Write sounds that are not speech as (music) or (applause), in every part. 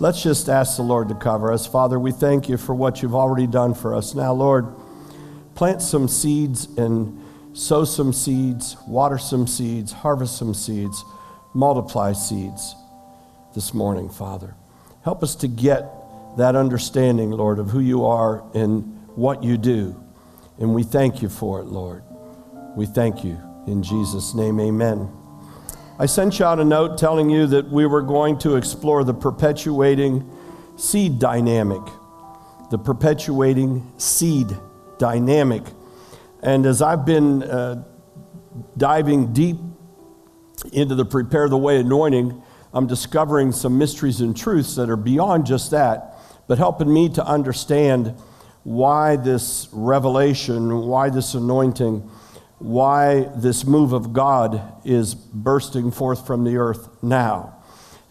Let's just ask the Lord to cover us. Father, we thank you for what you've already done for us. Now, Lord, plant some seeds and sow some seeds, water some seeds, harvest some seeds, multiply seeds this morning, Father. Help us to get that understanding, Lord, of who you are and what you do. And we thank you for it, Lord. We thank you. In Jesus' name, amen. I sent you out a note telling you that we were going to explore the perpetuating seed dynamic. The perpetuating seed dynamic. And as I've been uh, diving deep into the Prepare the Way anointing, I'm discovering some mysteries and truths that are beyond just that, but helping me to understand why this revelation, why this anointing why this move of God is bursting forth from the earth now.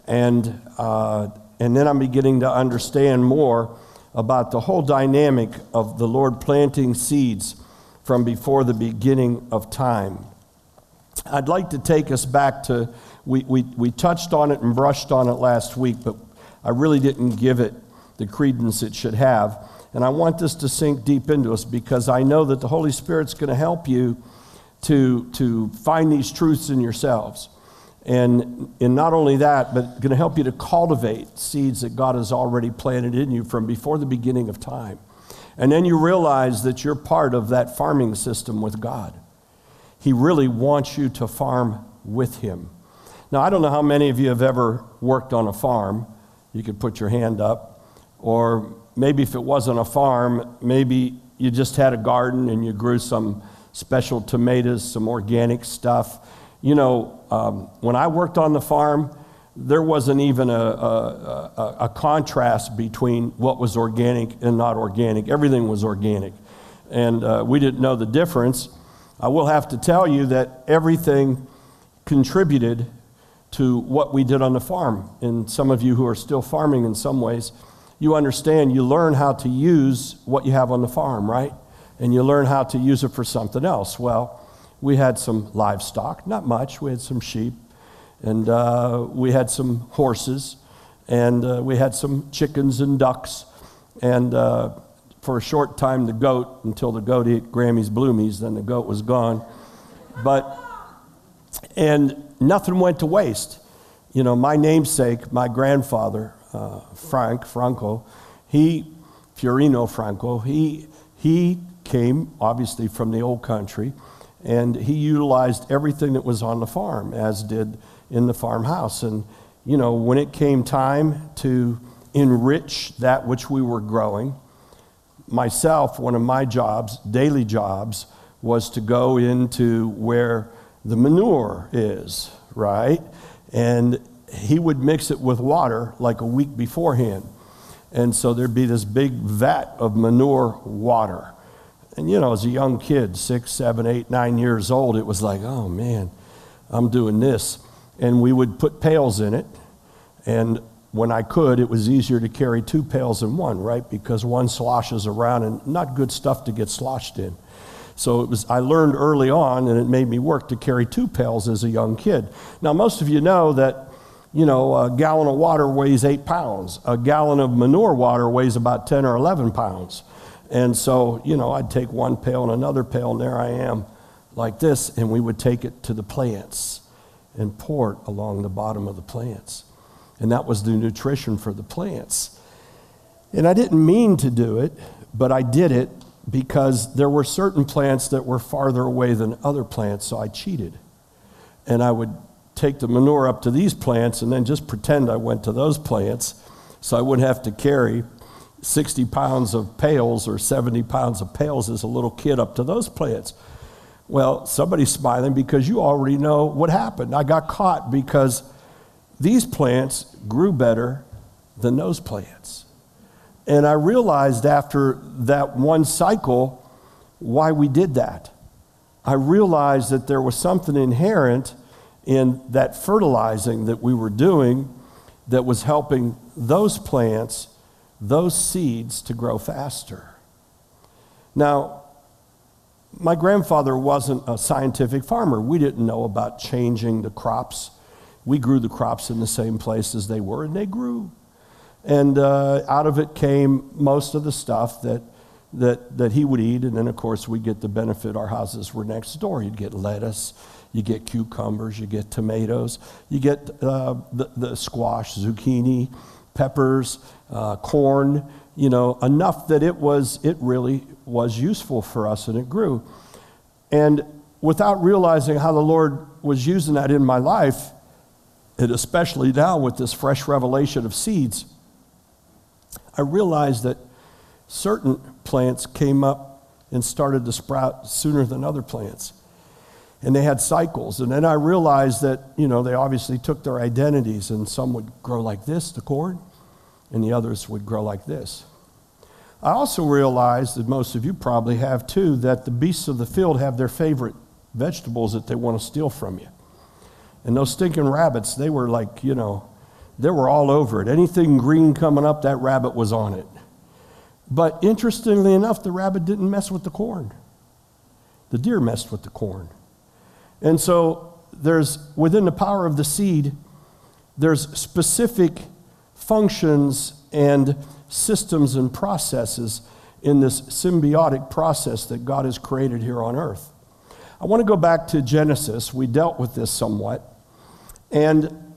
And, uh, and then I'm beginning to understand more about the whole dynamic of the Lord planting seeds from before the beginning of time. I'd like to take us back to, we, we, we touched on it and brushed on it last week, but I really didn't give it the credence it should have. And I want this to sink deep into us because I know that the Holy Spirit's going to help you to, to find these truths in yourselves. And, and not only that, but going to help you to cultivate seeds that God has already planted in you from before the beginning of time. And then you realize that you're part of that farming system with God. He really wants you to farm with Him. Now, I don't know how many of you have ever worked on a farm. You could put your hand up. Or maybe if it wasn't a farm, maybe you just had a garden and you grew some special tomatoes, some organic stuff. You know, um, when I worked on the farm, there wasn't even a, a, a, a, contrast between what was organic and not organic. Everything was organic. And uh, we didn't know the difference. I will have to tell you that everything contributed to what we did on the farm. And some of you who are still farming in some ways, you understand, you learn how to use what you have on the farm, right? And you learn how to use it for something else. Well, we had some livestock, not much. We had some sheep, and uh, we had some horses, and uh, we had some chickens and ducks, and uh, for a short time, the goat, until the goat ate Grammy's Bloomies, then the goat was gone. But, and nothing went to waste. You know, my namesake, my grandfather, uh, Frank, Franco, he, Fiorino Franco, he, he came obviously from the old country, and he utilized everything that was on the farm, as did in the farmhouse. And, you know, when it came time to enrich that which we were growing, myself, one of my jobs, daily jobs, was to go into where the manure is, right? And he would mix it with water like a week beforehand. And so there'd be this big vat of manure water. And you know, as a young kid, six, seven, eight, nine years old, it was like, oh man, I'm doing this. And we would put pails in it. And when I could, it was easier to carry two pails than one, right? Because one sloshes around and not good stuff to get sloshed in. So it was, I learned early on, and it made me work to carry two pails as a young kid. Now, most of you know that, you know, a gallon of water weighs eight pounds. A gallon of manure water weighs about 10 or 11 pounds. And so, you know, I'd take one pail and another pail, and there I am, like this, and we would take it to the plants and pour it along the bottom of the plants. And that was the nutrition for the plants. And I didn't mean to do it, but I did it because there were certain plants that were farther away than other plants, so I cheated. And I would take the manure up to these plants and then just pretend I went to those plants so I wouldn't have to carry 60 pounds of pails or 70 pounds of pails as a little kid up to those plants. Well, somebody's smiling because you already know what happened. I got caught because these plants grew better than those plants. And I realized after that one cycle why we did that. I realized that there was something inherent in that fertilizing that we were doing that was helping those plants those seeds to grow faster. Now, my grandfather wasn't a scientific farmer. We didn't know about changing the crops. We grew the crops in the same place as they were, and they grew. And uh, out of it came most of the stuff that, that, that he would eat. And then, of course, we get the benefit. Our houses were next door. You'd get lettuce, you get cucumbers, you get tomatoes, you get uh, the, the squash, zucchini, peppers, uh, corn, you know, enough that it was, it really was useful for us and it grew. And without realizing how the Lord was using that in my life, and especially now with this fresh revelation of seeds, I realized that certain plants came up and started to sprout sooner than other plants. And they had cycles. And then I realized that, you know, they obviously took their identities, and some would grow like this, the corn, and the others would grow like this. I also realized that most of you probably have too, that the beasts of the field have their favorite vegetables that they want to steal from you. And those stinking rabbits, they were like, you know, they were all over it. Anything green coming up, that rabbit was on it. But interestingly enough, the rabbit didn't mess with the corn. The deer messed with the corn. And so there's, within the power of the seed, there's specific functions and systems and processes in this symbiotic process that God has created here on earth. I want to go back to Genesis. We dealt with this somewhat. And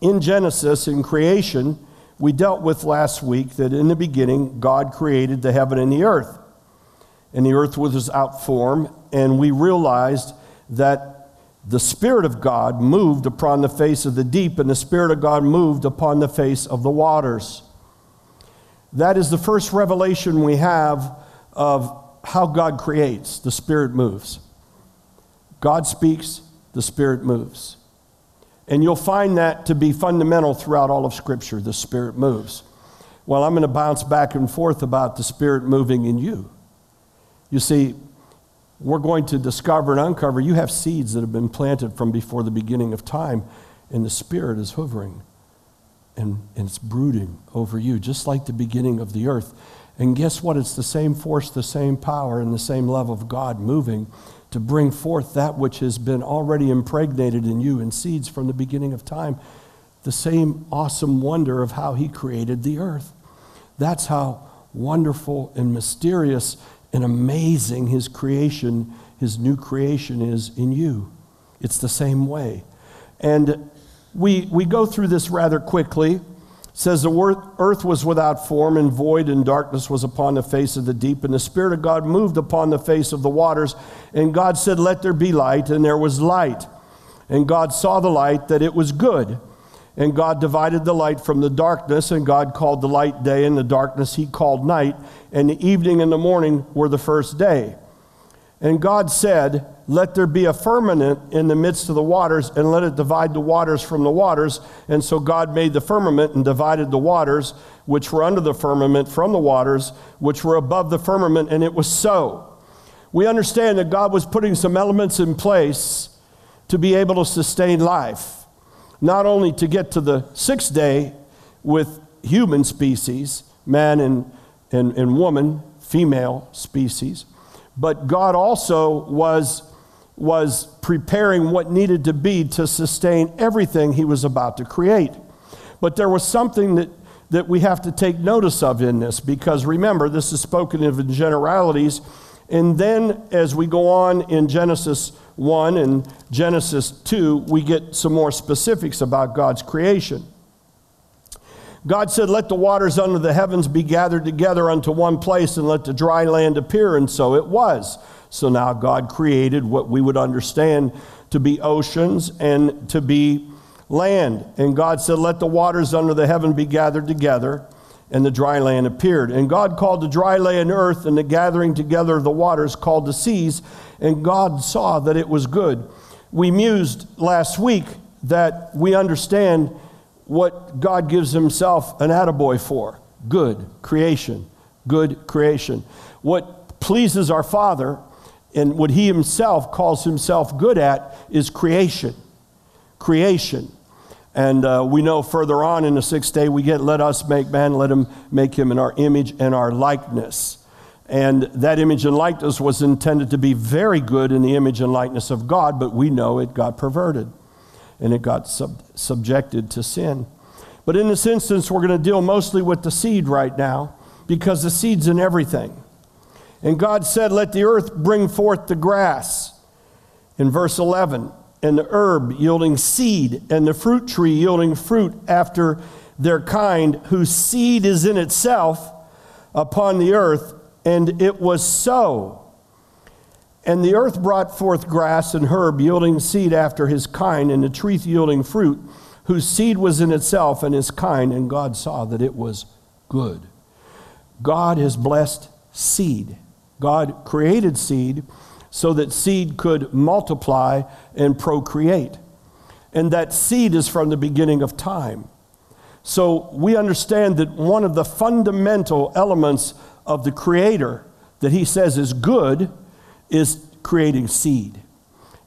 in Genesis, in creation, we dealt with last week that in the beginning, God created the heaven and the earth. And the earth was without form, and we realized that the Spirit of God moved upon the face of the deep, and the Spirit of God moved upon the face of the waters. That is the first revelation we have of how God creates. The Spirit moves. God speaks, the Spirit moves. And you'll find that to be fundamental throughout all of Scripture. The Spirit moves. Well, I'm going to bounce back and forth about the Spirit moving in you. You see, we're going to discover and uncover you have seeds that have been planted from before the beginning of time, and the Spirit is hovering and, and it's brooding over you, just like the beginning of the earth. And guess what? It's the same force, the same power, and the same love of God moving to bring forth that which has been already impregnated in you in seeds from the beginning of time. The same awesome wonder of how He created the earth. That's how wonderful and mysterious and amazing His creation, His new creation is in you. It's the same way. And we, we go through this rather quickly. Says the earth was without form and void and darkness was upon the face of the deep and the spirit of god moved upon the face of the waters. And god said let there be light and there was light. And god saw the light that it was good and god divided the light from the darkness and god called the light day and the darkness he called night and the evening and the morning were the first day and god said let there be a firmament in the midst of the waters, and let it divide the waters from the waters. And so God made the firmament and divided the waters, which were under the firmament, from the waters, which were above the firmament, and it was so. We understand that God was putting some elements in place to be able to sustain life, not only to get to the sixth day with human species, man and, and, and woman, female species, but God also was was preparing what needed to be to sustain everything he was about to create. But there was something that, that we have to take notice of in this because remember, this is spoken of in generalities. And then as we go on in Genesis 1 and Genesis 2, we get some more specifics about God's creation. God said, Let the waters under the heavens be gathered together unto one place, and let the dry land appear. And so it was. So now God created what we would understand to be oceans and to be land. And God said, Let the waters under the heaven be gathered together. And the dry land appeared. And God called the dry land earth, and the gathering together of the waters called the seas. And God saw that it was good. We mused last week that we understand what God gives Himself an attaboy for good creation. Good creation. What pleases our Father and what he himself calls himself good at is creation. Creation. And uh, we know further on in the sixth day, we get, let us make man, let him make him in our image and our likeness. And that image and likeness was intended to be very good in the image and likeness of God, but we know it got perverted and it got sub- subjected to sin. But in this instance, we're going to deal mostly with the seed right now because the seed's in everything. And God said, Let the earth bring forth the grass. In verse 11, and the herb yielding seed, and the fruit tree yielding fruit after their kind, whose seed is in itself upon the earth. And it was so. And the earth brought forth grass and herb yielding seed after his kind, and the tree yielding fruit, whose seed was in itself and his kind. And God saw that it was good. God has blessed seed. God created seed so that seed could multiply and procreate. And that seed is from the beginning of time. So we understand that one of the fundamental elements of the Creator that He says is good is creating seed.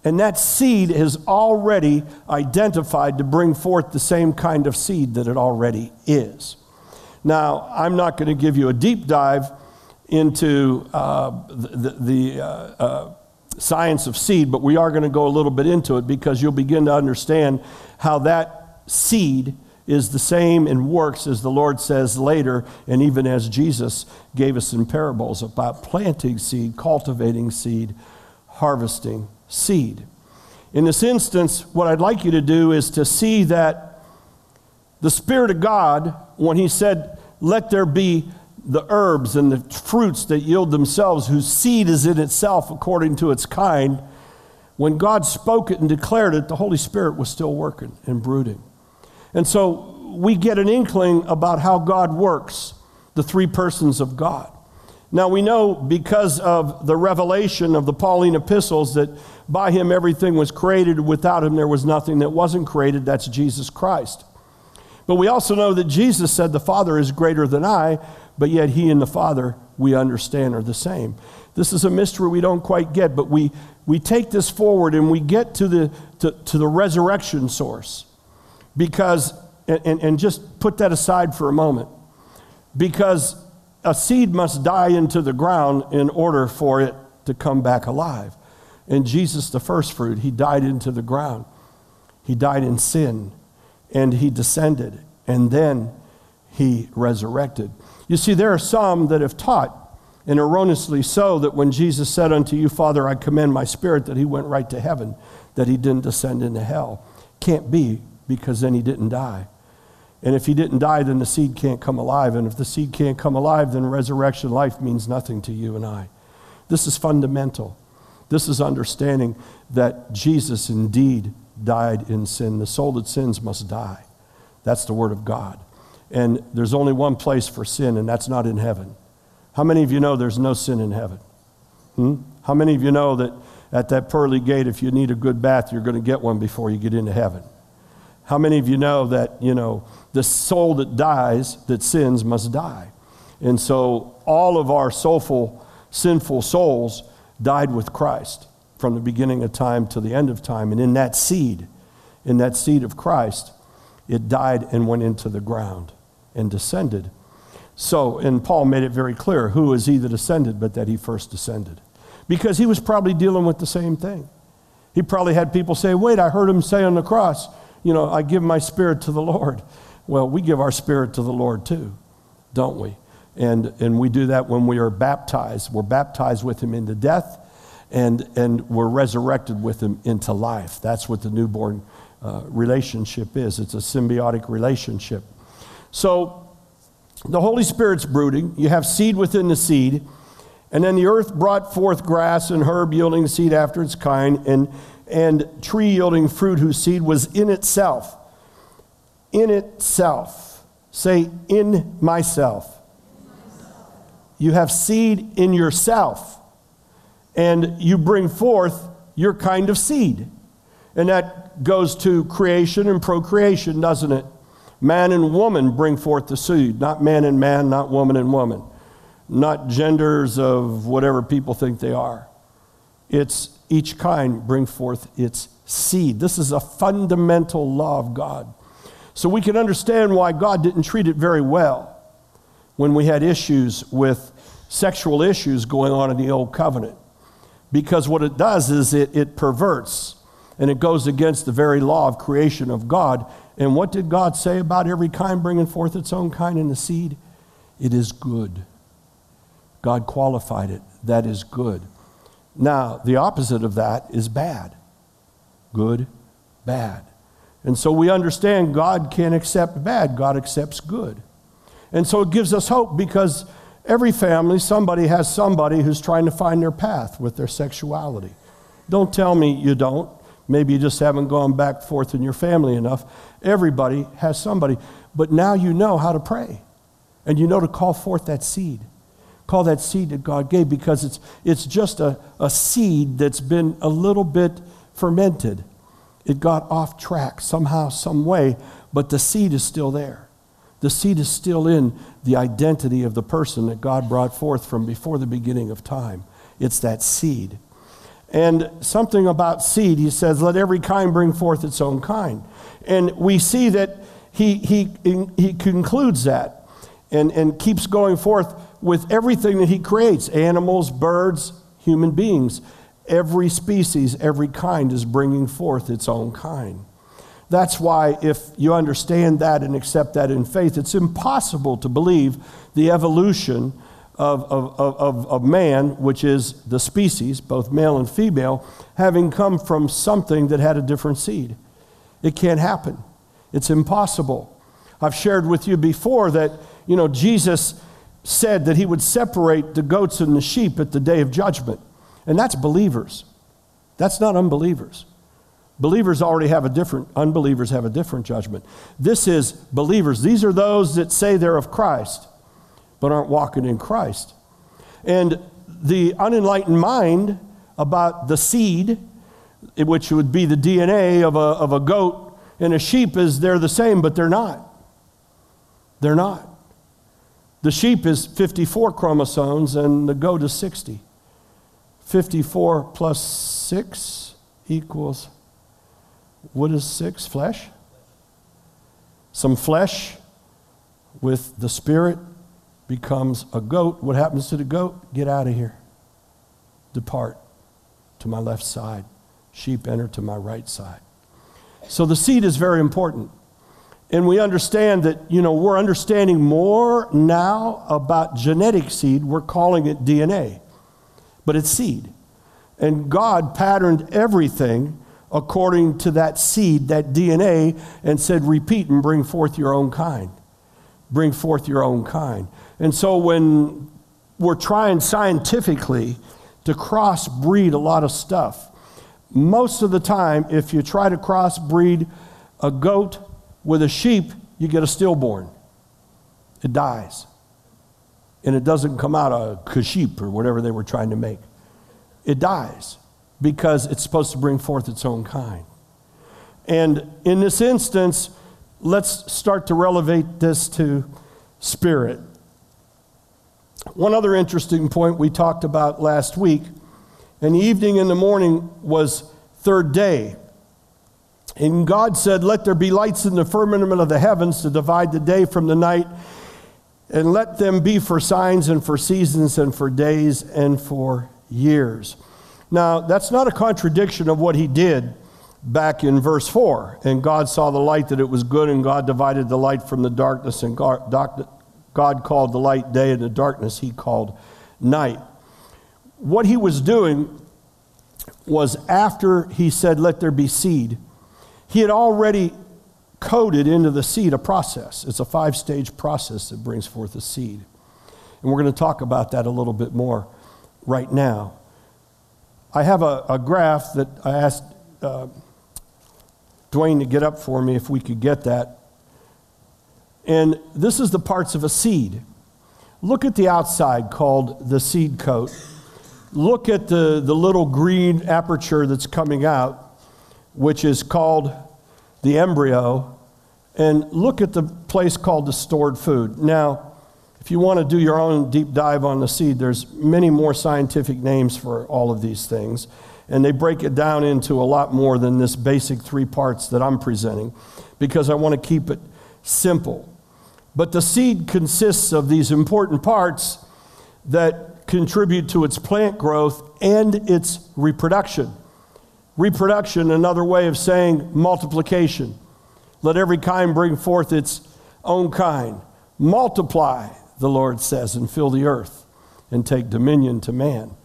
And that seed is already identified to bring forth the same kind of seed that it already is. Now, I'm not going to give you a deep dive into uh, the, the uh, uh, science of seed, but we are going to go a little bit into it because you'll begin to understand how that seed is the same and works as the Lord says later, and even as Jesus gave us in parables about planting seed, cultivating seed, harvesting seed. In this instance, what I'd like you to do is to see that the Spirit of God, when He said, Let there be the herbs and the fruits that yield themselves, whose seed is in itself according to its kind, when God spoke it and declared it, the Holy Spirit was still working and brooding. And so we get an inkling about how God works, the three persons of God. Now we know because of the revelation of the Pauline epistles that by him everything was created, without him there was nothing that wasn't created. That's Jesus Christ. But we also know that Jesus said, The Father is greater than I, but yet he and the Father, we understand, are the same. This is a mystery we don't quite get, but we, we take this forward and we get to the, to, to the resurrection source. Because, and, and just put that aside for a moment, because a seed must die into the ground in order for it to come back alive. And Jesus, the first fruit, he died into the ground. He died in sin and he descended and then he resurrected. You see, there are some that have taught, and erroneously so, that when Jesus said unto you, Father, I commend my spirit, that he went right to heaven, that he didn't descend into hell. Can't be, because then he didn't die. And if he didn't die, then the seed can't come alive. And if the seed can't come alive, then resurrection life means nothing to you and I. This is fundamental. This is understanding that Jesus indeed died in sin. The soul that sins must die. That's the word of God. And there's only one place for sin, and that's not in heaven. How many of you know there's no sin in heaven? Hmm? How many of you know that at that pearly gate, if you need a good bath, you're going to get one before you get into heaven? How many of you know that, you know, the soul that dies, that sins, must die? And so all of our soulful, sinful souls died with Christ from the beginning of time to the end of time. And in that seed, in that seed of Christ, it died and went into the ground and descended. So, and Paul made it very clear who is he that ascended, but that he first descended. Because he was probably dealing with the same thing. He probably had people say, Wait, I heard him say on the cross, you know, I give my spirit to the Lord. Well, we give our spirit to the Lord too, don't we? And, and we do that when we are baptized. We're baptized with him into death, and, and we're resurrected with him into life. That's what the newborn uh, relationship is it's a symbiotic relationship. So the Holy Spirit's brooding. You have seed within the seed. And then the earth brought forth grass and herb yielding seed after its kind, and, and tree yielding fruit whose seed was in itself. In itself. Say, in myself. You have seed in yourself, and you bring forth your kind of seed. And that goes to creation and procreation, doesn't it? Man and woman bring forth the seed, not man and man, not woman and woman, not genders of whatever people think they are. It's each kind bring forth its seed. This is a fundamental law of God. So we can understand why God didn't treat it very well when we had issues with sexual issues going on in the old covenant. Because what it does is it, it perverts and it goes against the very law of creation of God And what did God say about every kind bringing forth its own kind in the seed? It is good. God qualified it. That is good. Now, the opposite of that is bad. Good, bad. And so we understand God can't accept bad, God accepts good. And so it gives us hope because every family, somebody has somebody who's trying to find their path with their sexuality. Don't tell me you don't. Maybe you just haven't gone back forth in your family enough. Everybody has somebody. But now you know how to pray. And you know to call forth that seed. Call that seed that God gave because it's, it's just a, a seed that's been a little bit fermented. It got off track somehow, some way, but the seed is still there. The seed is still in the identity of the person that God brought forth from before the beginning of time. It's that seed. And something about seed, he says, let every kind bring forth its own kind. And we see that he, he, he concludes that and, and keeps going forth with everything that he creates animals, birds, human beings. Every species, every kind is bringing forth its own kind. That's why, if you understand that and accept that in faith, it's impossible to believe the evolution of, of, of, of, man, which is the species, both male and female, having come from something that had a different seed. It can't happen. It's impossible. I've shared with you before that, you know, Jesus said that he would separate the goats and the sheep at the day of judgment. And that's believers. That's not unbelievers. Believers already have a different, unbelievers have a different judgment. This is believers. These are those that say they're of Christ but aren't walking in Christ. And the unenlightened mind about the seed, which would be the DNA of a, of a goat and a sheep, is they're the same, but they're not. They're not. The sheep is 54 chromosomes and the goat is 60. 54 plus 6 equals what is 6? Flesh? Some flesh with the spirit becomes a goat, what happens to the goat? Get out of here. Depart to my left side. Sheep enter to my right side. So the seed is very important. And we understand that, you know, we're understanding more now about genetic seed. We're calling it DNA, but it's seed. And God patterned everything according to that seed, that DNA, and said, repeat and bring forth your own kind. Bring forth your own kind. And so when we're trying scientifically to crossbreed a lot of stuff, most of the time, if you try to crossbreed a goat with a sheep, you get a stillborn. It dies. And it doesn't come out a sheep or whatever they were trying to make. It dies because it's supposed to bring forth its own kind. And in this instance, let's start to relevate this to spirit. One other interesting point we talked about last week, and the evening and the morning was third day. And God said, Let there be lights in the firmament of the heavens to divide the day from the night, and let them be for signs and for seasons and for days and for years. Now, that's not a contradiction of what he did back in verse 4. And God saw the light that it was good, and God divided the light from the darkness, and God, God called the light day, and the darkness he called night. What he was doing was after he said, Let there be seed, he had already coded into the seed a process. It's a five stage process that brings forth a seed. And we're going to talk about that a little bit more right now. I have a, a graph that I asked uh, Dwayne to get up for me if we could get that. And this is the parts of a seed. Look at the outside called the seed coat. Look at the, the little green aperture that's coming out, which is called the embryo. And look at the place called the stored food. Now, if you want to do your own deep dive on the seed, there's many more scientific names for all of these things. And they break it down into a lot more than this basic three parts that I'm presenting because I want to keep it simple. But the seed consists of these important parts that contribute to its plant growth and its reproduction. Reproduction, another way of saying multiplication. Let every kind bring forth its own kind. Multiply, the Lord says, and fill the earth and take dominion to man.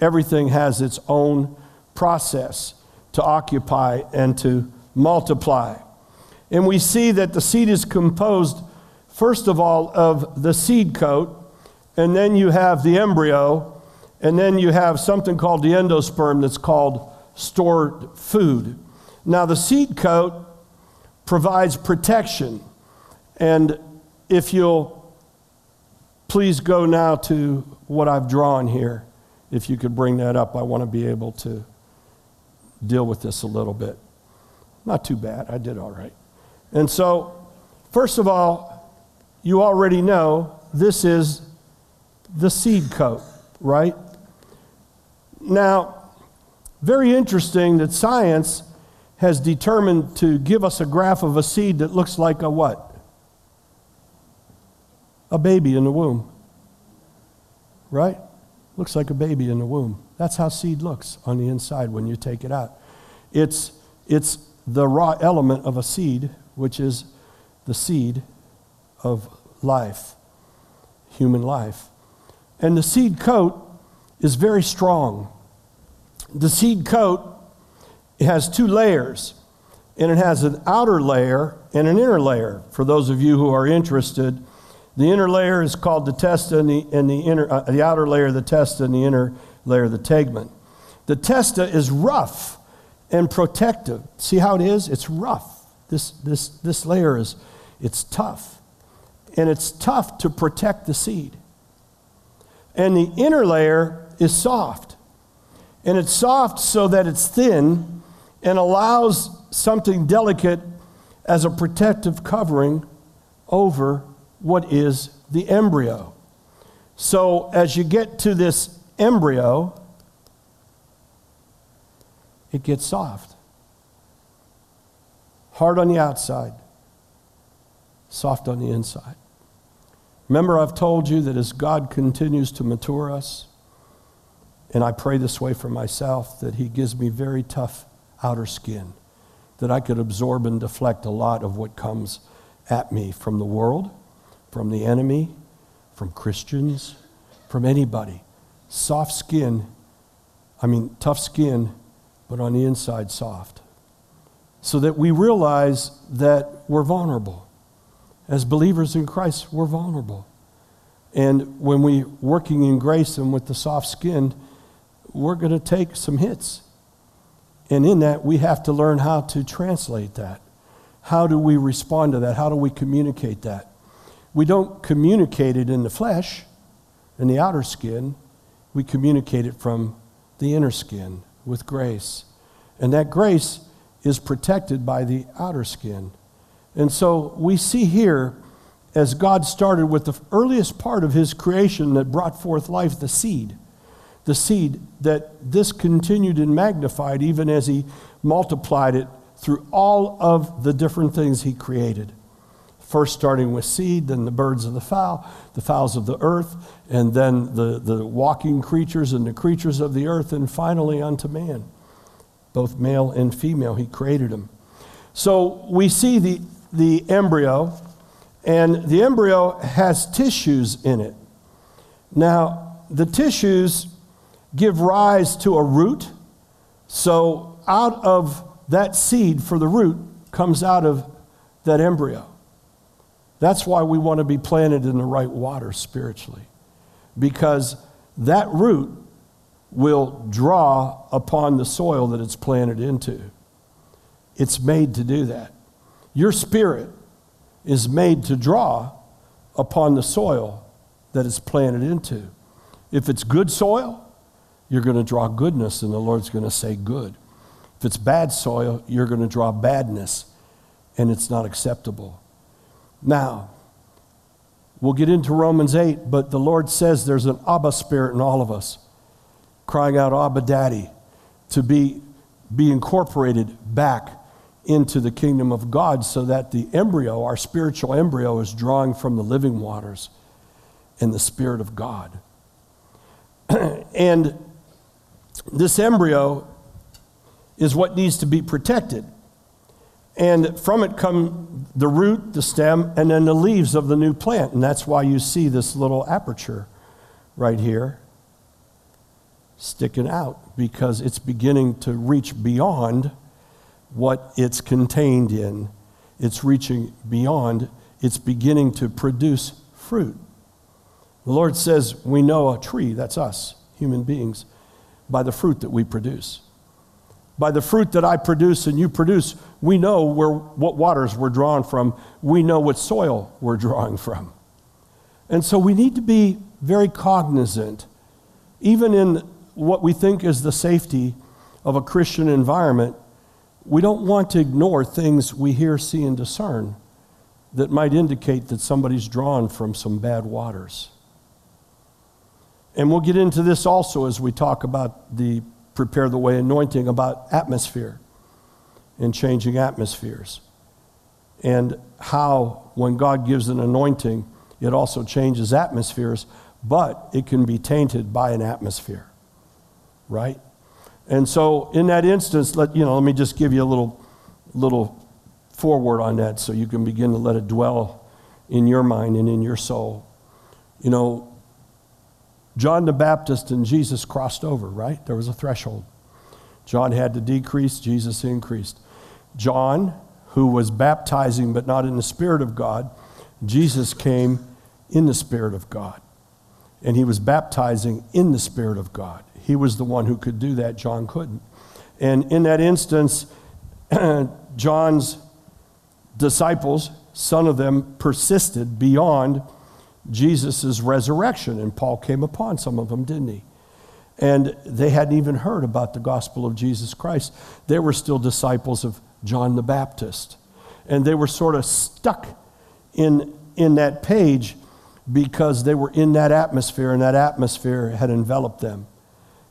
Everything has its own process to occupy and to multiply. And we see that the seed is composed, first of all, of the seed coat, and then you have the embryo, and then you have something called the endosperm that's called stored food. Now, the seed coat provides protection. And if you'll please go now to what I've drawn here, if you could bring that up, I want to be able to deal with this a little bit. Not too bad, I did all right. And so, first of all, you already know this is the seed coat, right? Now, very interesting that science has determined to give us a graph of a seed that looks like a what? A baby in the womb. Right? Looks like a baby in the womb. That's how seed looks on the inside when you take it out. It's, it's the raw element of a seed, which is the seed of life, human life. And the seed coat is very strong. The seed coat has two layers, and it has an outer layer and an inner layer. For those of you who are interested, the inner layer is called the testa, and the, and the, inner, uh, the outer layer, the testa, and the inner layer, the tegmen. The testa is rough and protective. See how it is? It's rough. This, this, this layer is it's tough. And it's tough to protect the seed. And the inner layer is soft. And it's soft so that it's thin and allows something delicate as a protective covering over what is the embryo. So as you get to this embryo, it gets soft. Hard on the outside, soft on the inside. Remember, I've told you that as God continues to mature us, and I pray this way for myself, that He gives me very tough outer skin, that I could absorb and deflect a lot of what comes at me from the world, from the enemy, from Christians, from anybody. Soft skin, I mean, tough skin but on the inside soft. So that we realize that we're vulnerable. As believers in Christ, we're vulnerable. And when we're working in grace and with the soft skin, we're going to take some hits. And in that, we have to learn how to translate that. How do we respond to that? How do we communicate that? We don't communicate it in the flesh, in the outer skin. We communicate it from the inner skin with grace. And that grace is protected by the outer skin. And so we see here, as God started with the earliest part of his creation that brought forth life, the seed. The seed that this continued and magnified even as he multiplied it through all of the different things he created. First, starting with seed, then the birds of the fowl, the fowls of the earth, and then the, the walking creatures and the creatures of the earth, and finally unto man. Both male and female, he created them. So we see the, the embryo, and the embryo has tissues in it. Now, the tissues give rise to a root. So, out of that seed for the root comes out of that embryo. That's why we want to be planted in the right water spiritually, because that root will draw upon the soil that it's planted into. It's made to do that. Your spirit is made to draw upon the soil that it's planted into. If it's good soil, you're going to draw goodness, and the Lord's going to say good. If it's bad soil, you're going to draw badness, and it's not acceptable. Now, we'll get into Romans 8, but the Lord says there's an Abba spirit in all of us, crying out, Abba, Daddy, to be, be incorporated back into the kingdom of God so that the embryo, our spiritual embryo, is drawing from the living waters in the Spirit of God. (clears throat) and this embryo is what needs to be protected. And from it come the root, the stem, and then the leaves of the new plant. And that's why you see this little aperture right here sticking out because it's beginning to reach beyond what it's contained in. It's reaching beyond, it's beginning to produce fruit. The Lord says we know a tree, that's us, human beings, by the fruit that we produce. By the fruit that I produce and you produce, we know where, what waters we're drawn from. We know what soil we're (laughs) drawing from. And so we need to be very cognizant, even in what we think is the safety of a Christian environment, we don't want to ignore things we hear, see, and discern that might indicate that somebody's drawn from some bad waters. And we'll get into this also as we talk about the prepare the way anointing about atmosphere and changing atmospheres. And how, when God gives an anointing, it also changes atmospheres, but it can be tainted by an atmosphere, right? And so, in that instance, let, you know, let me just give you a little, little forward on that so you can begin to let it dwell in your mind and in your soul. You know, John the Baptist and Jesus crossed over, right? There was a threshold. John had to decrease, Jesus increased. John, who was baptizing but not in the Spirit of God, Jesus came in the Spirit of God. And he was baptizing in the Spirit of God. He was the one who could do that, John couldn't. And in that instance, (clears throat) John's disciples, some of them persisted beyond Jesus' resurrection. And Paul came upon some of them, didn't he? And they hadn't even heard about the gospel of Jesus Christ. They were still disciples of John the Baptist. And they were sort of stuck in, in that page because they were in that atmosphere, and that atmosphere had enveloped them.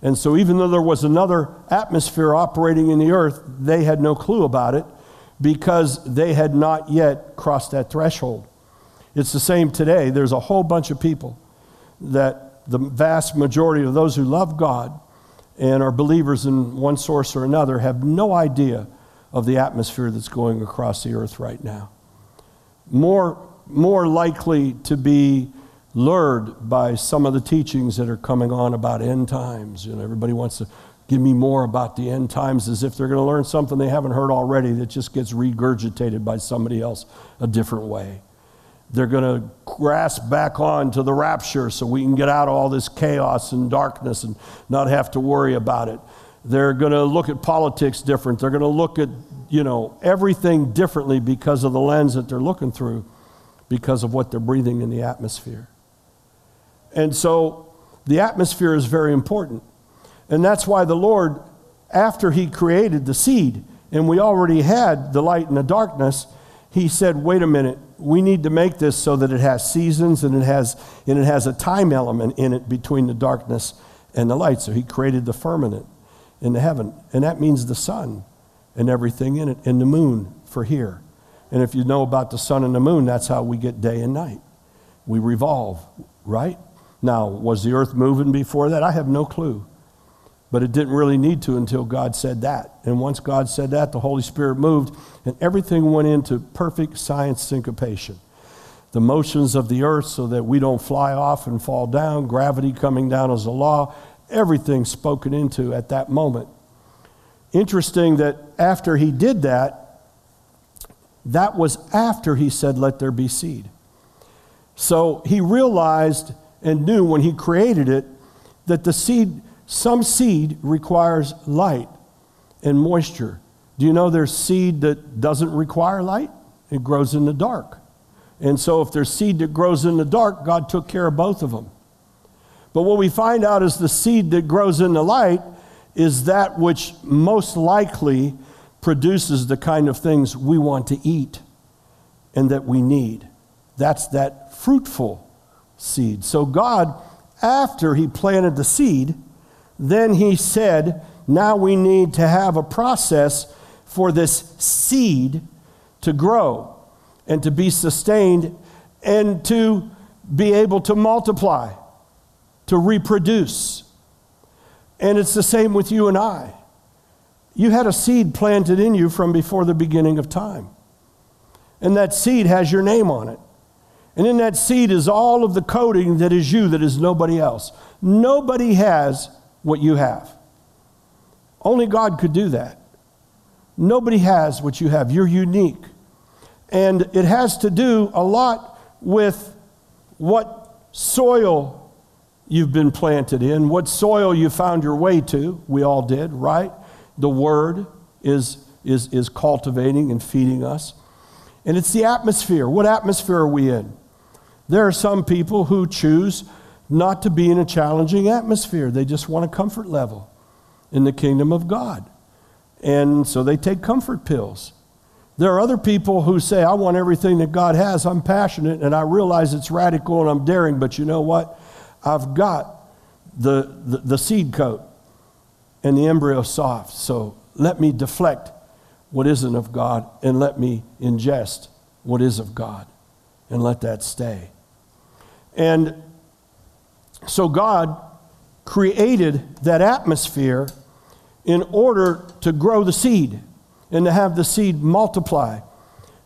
And so, even though there was another atmosphere operating in the earth, they had no clue about it because they had not yet crossed that threshold. It's the same today. There's a whole bunch of people that the vast majority of those who love God and are believers in one source or another have no idea of the atmosphere that's going across the earth right now. More, more likely to be lured by some of the teachings that are coming on about end times. You know, everybody wants to give me more about the end times as if they're going to learn something they haven't heard already that just gets regurgitated by somebody else a different way. They're going to grasp back on to the rapture so we can get out of all this chaos and darkness and not have to worry about it. They're going to look at politics different. They're going to look at, you know, everything differently because of the lens that they're looking through, because of what they're breathing in the atmosphere. And so the atmosphere is very important. And that's why the Lord, after He created the seed, and we already had the light and the darkness, He said, wait a minute, we need to make this so that it has seasons and it has, and it has a time element in it between the darkness and the light. So He created the firmament in the heaven. And that means the sun and everything in it, and the moon for here. And if you know about the sun and the moon, that's how we get day and night. We revolve, right? Now, was the earth moving before that? I have no clue. But it didn't really need to until God said that. And once God said that, the Holy Spirit moved, and everything went into perfect science syncopation. The motions of the earth so that we don't fly off and fall down, gravity coming down as a law, everything spoken into at that moment. Interesting that after he did that, that was after he said, Let there be seed. So he realized and knew when he created it that the seed, some seed requires light and moisture. Do you know there's seed that doesn't require light? It grows in the dark. And so if there's seed that grows in the dark, God took care of both of them. But what we find out is the seed that grows in the light is that which most likely produces the kind of things we want to eat and that we need. That's that fruitful seed. So God, after He planted the seed, then He said, now we need to have a process for this seed to grow and to be sustained and to be able to multiply, to reproduce. And it's the same with you and I. you had a seed planted in you from before the beginning of time. And that seed has your name on it. And in that seed is all of the coding that is you, that is nobody else. Nobody has what you have. Only God could do that. Nobody has what you have. You're unique. And it has to do a lot with what soil you've been planted in, what soil you found your way to. We all did, right? The Word is, is, is cultivating and feeding us. And it's the atmosphere. What atmosphere are we in? There are some people who choose not to be in a challenging atmosphere. They just want a comfort level in the kingdom of God. And so they take comfort pills. There are other people who say, I want everything that God has. I'm passionate and I realize it's radical and I'm daring, but you know what? I've got the, the, the seed coat and the embryo soft. So let me deflect what isn't of God and let me ingest what is of God and let that stay. And so God created that atmosphere in order to grow the seed and to have the seed multiply.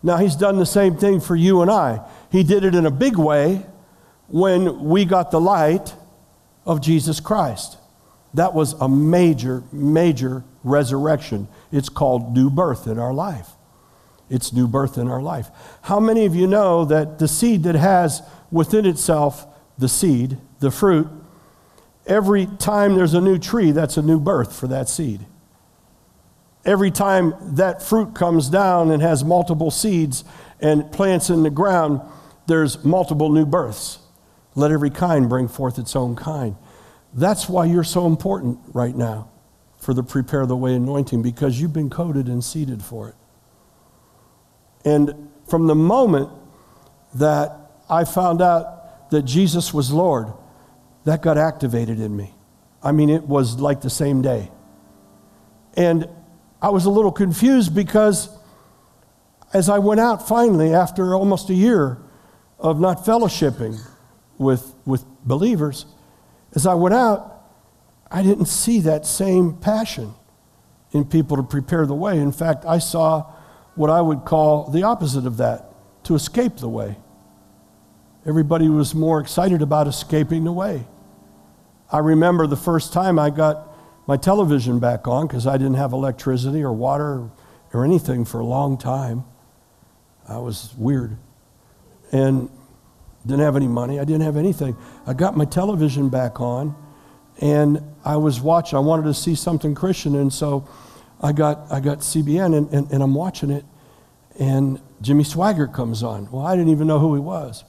Now, He's done the same thing for you and I. He did it in a big way when we got the light of Jesus Christ. That was a major, major resurrection. It's called new birth in our life. It's new birth in our life. How many of you know that the seed that has within itself the seed, the fruit, every time there's a new tree, that's a new birth for that seed. Every time that fruit comes down and has multiple seeds and plants in the ground, there's multiple new births. Let every kind bring forth its own kind. That's why you're so important right now for the Prepare the Way anointing, because you've been coded and seeded for it. And from the moment that I found out that Jesus was Lord, that got activated in me. I mean, it was like the same day. And I was a little confused because as I went out finally, after almost a year of not fellowshipping with, with believers, as I went out, I didn't see that same passion in people to prepare the way. In fact, I saw what I would call the opposite of that to escape the way. Everybody was more excited about escaping the way. I remember the first time I got my television back on because I didn't have electricity or water or anything for a long time. I was weird. And didn't have any money. I didn't have anything. I got my television back on and I was watching. I wanted to see something Christian. And so I got, I got CBN and, and, and I'm watching it. And Jimmy Swaggart comes on. Well, I didn't even know who he was.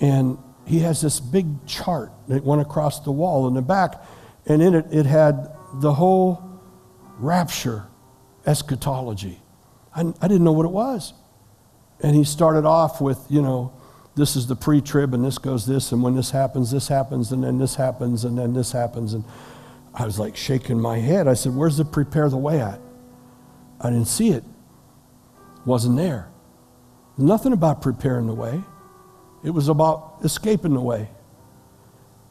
And he has this big chart that went across the wall in the back. And in it, it had the whole rapture eschatology. I, I didn't know what it was. And he started off with, you know, this is the pre trib, and this goes this, and when this happens, this happens, and then this happens, and then this happens. And I was like shaking my head. I said, Where's the prepare the way at? I didn't see it, wasn't there. Nothing about preparing the way, it was about escaping the way.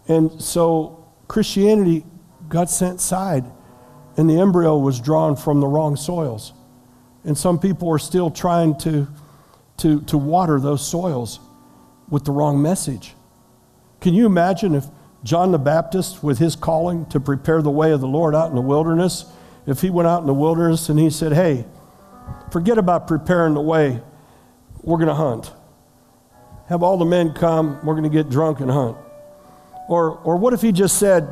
And so Christianity got sent side, and the embryo was drawn from the wrong soils. And some people are still trying to, to, to water those soils with the wrong message. Can you imagine if John the Baptist, with his calling to prepare the way of the Lord out in the wilderness, if he went out in the wilderness and he said, Hey, forget about preparing the way, we're going to hunt. Have all the men come, we're going to get drunk and hunt. Or, or what if he just said,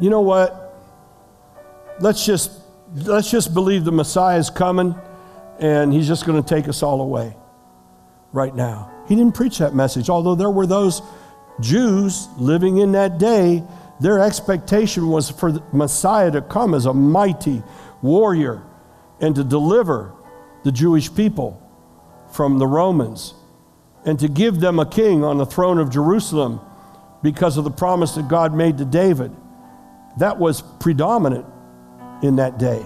You know what? Let's just, let's just believe the Messiah is coming and he's just going to take us all away right now. He didn't preach that message, although there were those Jews living in that day. Their expectation was for the Messiah to come as a mighty warrior and to deliver the Jewish people from the Romans and to give them a king on the throne of Jerusalem because of the promise that God made to David. That was predominant in that day.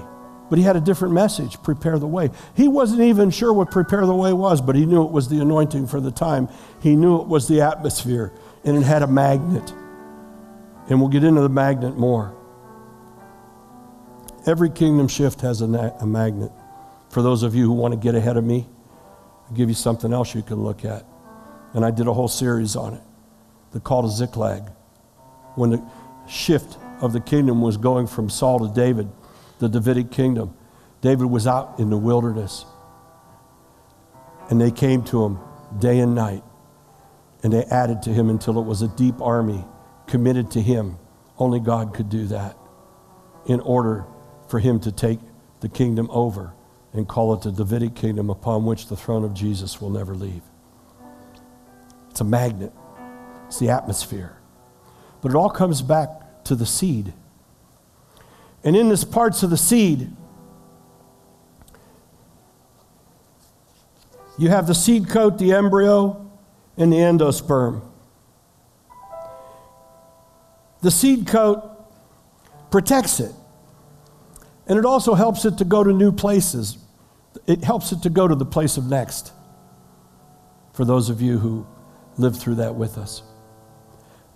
But he had a different message prepare the way. He wasn't even sure what prepare the way was, but he knew it was the anointing for the time. He knew it was the atmosphere, and it had a magnet. And we'll get into the magnet more. Every kingdom shift has a, na- a magnet. For those of you who want to get ahead of me, I'll give you something else you can look at. And I did a whole series on it. The call to Ziklag. When the shift of the kingdom was going from Saul to David, the Davidic kingdom, David was out in the wilderness. And they came to him day and night. And they added to him until it was a deep army committed to him. Only God could do that in order for him to take the kingdom over and call it the Davidic kingdom upon which the throne of Jesus will never leave. It's a magnet, it's the atmosphere. But it all comes back to the seed. And in this parts of the seed, you have the seed coat, the embryo, and the endosperm. The seed coat protects it. And it also helps it to go to new places. It helps it to go to the place of next, for those of you who lived through that with us.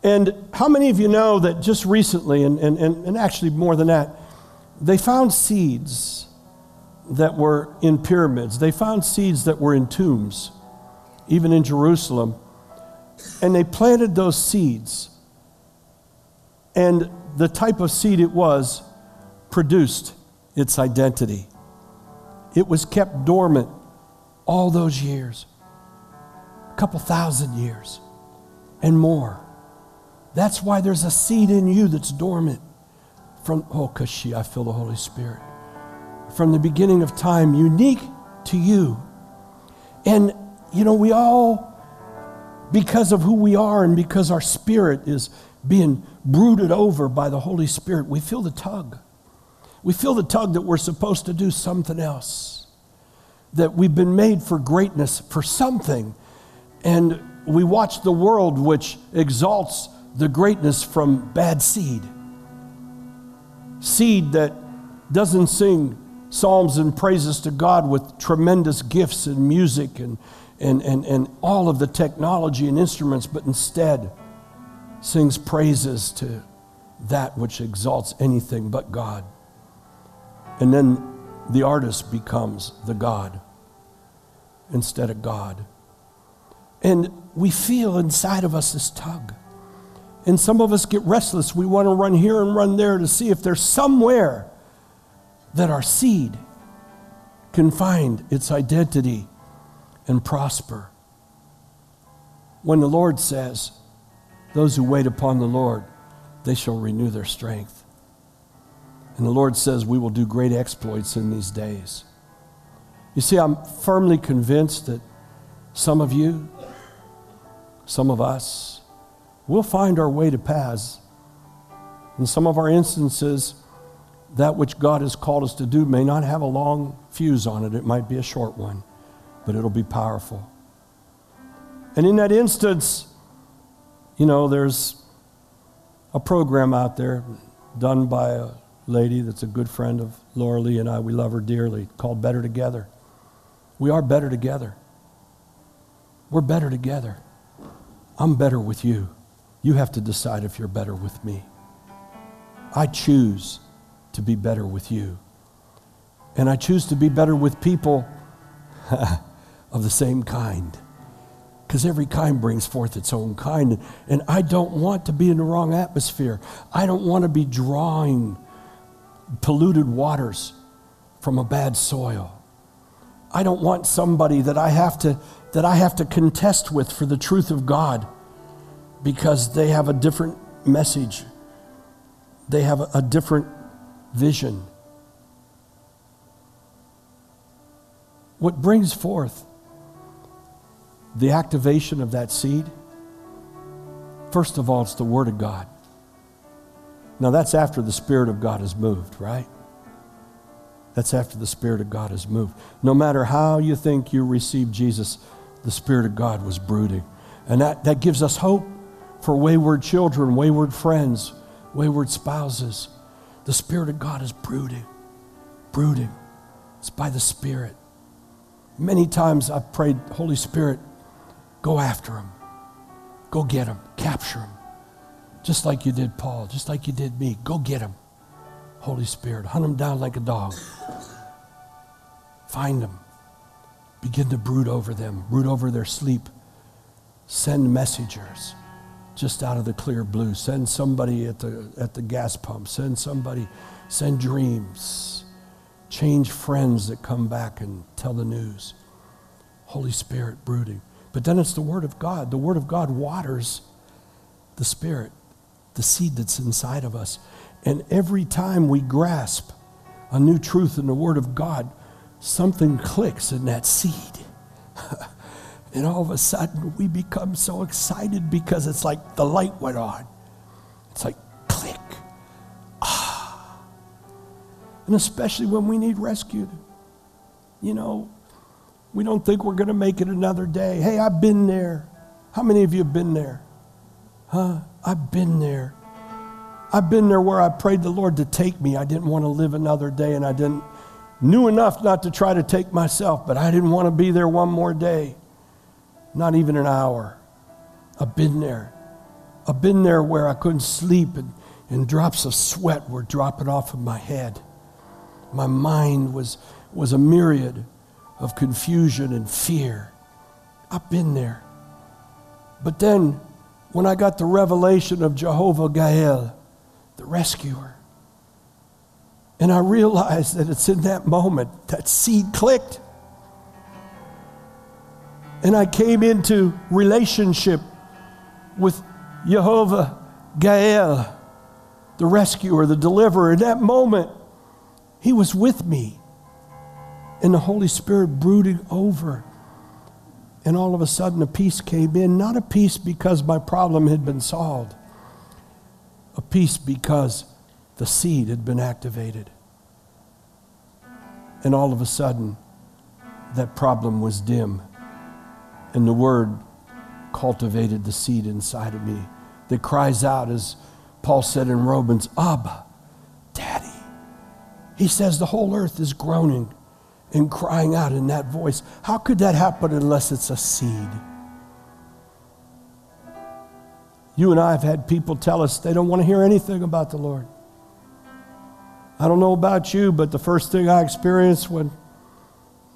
And how many of you know that just recently, and, and, and actually more than that, they found seeds that were in pyramids, they found seeds that were in tombs, even in Jerusalem, and they planted those seeds. And the type of seed it was produced its identity. It was kept dormant all those years, couple thousand years and more. That's why there's a seed in you that's dormant. From, oh, Kashi, I feel the Holy Spirit. From the beginning of time, unique to you. And, you know, we all, because of who we are and because our spirit is being brooded over by the Holy Spirit, we feel the tug. We feel the tug that we're supposed to do something else, that we've been made for greatness, for something. And we watch the world which exalts the greatness from bad seed. Seed that doesn't sing psalms and praises to God with tremendous gifts and music and, and, and, and all of the technology and instruments, but instead sings praises to that which exalts anything but God. And then the artist becomes the God instead of God. And we feel inside of us this tug. And some of us get restless. We want to run here and run there to see if there's somewhere that our seed can find its identity and prosper. When the Lord says, Those who wait upon the Lord, they shall renew their strength. And the Lord says we will do great exploits in these days. You see, I'm firmly convinced that some of you, some of us, we'll find our way to paths. In some of our instances, that which God has called us to do may not have a long fuse on it, it might be a short one, but it'll be powerful. And in that instance, you know, there's a program out there done by a lady that's a good friend of Laura Lee and I. We love her dearly, called Better Together. We are better together. We're better together. I'm better with you. You have to decide if you're better with me. I choose to be better with you. And I choose to be better with people (laughs) of the same kind. Because every kind brings forth its own kind. And I don't want to be in the wrong atmosphere. I don't want to be drawing polluted waters from a bad soil. I don't want somebody that I have to that I have to contest with for the truth of God because they have a different message. They have a, different vision. What brings forth the activation of that seed? First of all, it's the Word of God. Now, that's after the Spirit of God has moved, right? That's after the Spirit of God has moved. No matter how you think you received Jesus, the Spirit of God was brooding. And that, that gives us hope for wayward children, wayward friends, wayward spouses. The Spirit of God is brooding, brooding. It's by the Spirit. Many times I've prayed, Holy Spirit, go after him, go get him, capture him just like you did Paul, just like you did me. Go get him. Holy Spirit, hunt them down like a dog. Find them. Begin to brood over them, brood over their sleep. Send messengers just out of the clear blue. Send somebody at the, at the gas pump. Send somebody, send dreams. Change friends that come back and tell the news. Holy Spirit brooding. But then it's the Word of God. The Word of God waters the Spirit, the seed that's inside of us. And every time we grasp a new truth in the Word of God, something clicks in that seed. (laughs) and all of a sudden, we become so excited because it's like the light went on. It's like click. Ah. And especially when we need rescued. You know, we don't think we're going to make it another day. Hey, I've been there. How many of you have been there? Huh? I've been there. I've been there where I prayed the Lord to take me. I didn't want to live another day and I didn't knew enough not to try to take myself, but I didn't want to be there one more day. Not even an hour. I've been there. I've been there where I couldn't sleep and, and drops of sweat were dropping off of my head. My mind was, was a myriad of confusion and fear. I've been there. But then, when I got the revelation of Jehovah Gael, the rescuer, and I realized that it's in that moment that seed clicked. And I came into relationship with Jehovah Gael, the rescuer, the deliverer. In that moment, he was with me and the Holy Spirit brooded over. And all of a sudden, a peace came in. Not a peace because my problem had been solved, a peace because the seed had been activated. And all of a sudden, that problem was dim. And the word cultivated the seed inside of me that cries out, as Paul said in Romans, Abba, Daddy. He says the whole earth is groaning and crying out in that voice. How could that happen unless it's a seed? You and I have had people tell us they don't want to hear anything about the Lord. I don't know about you, but the first thing I experienced when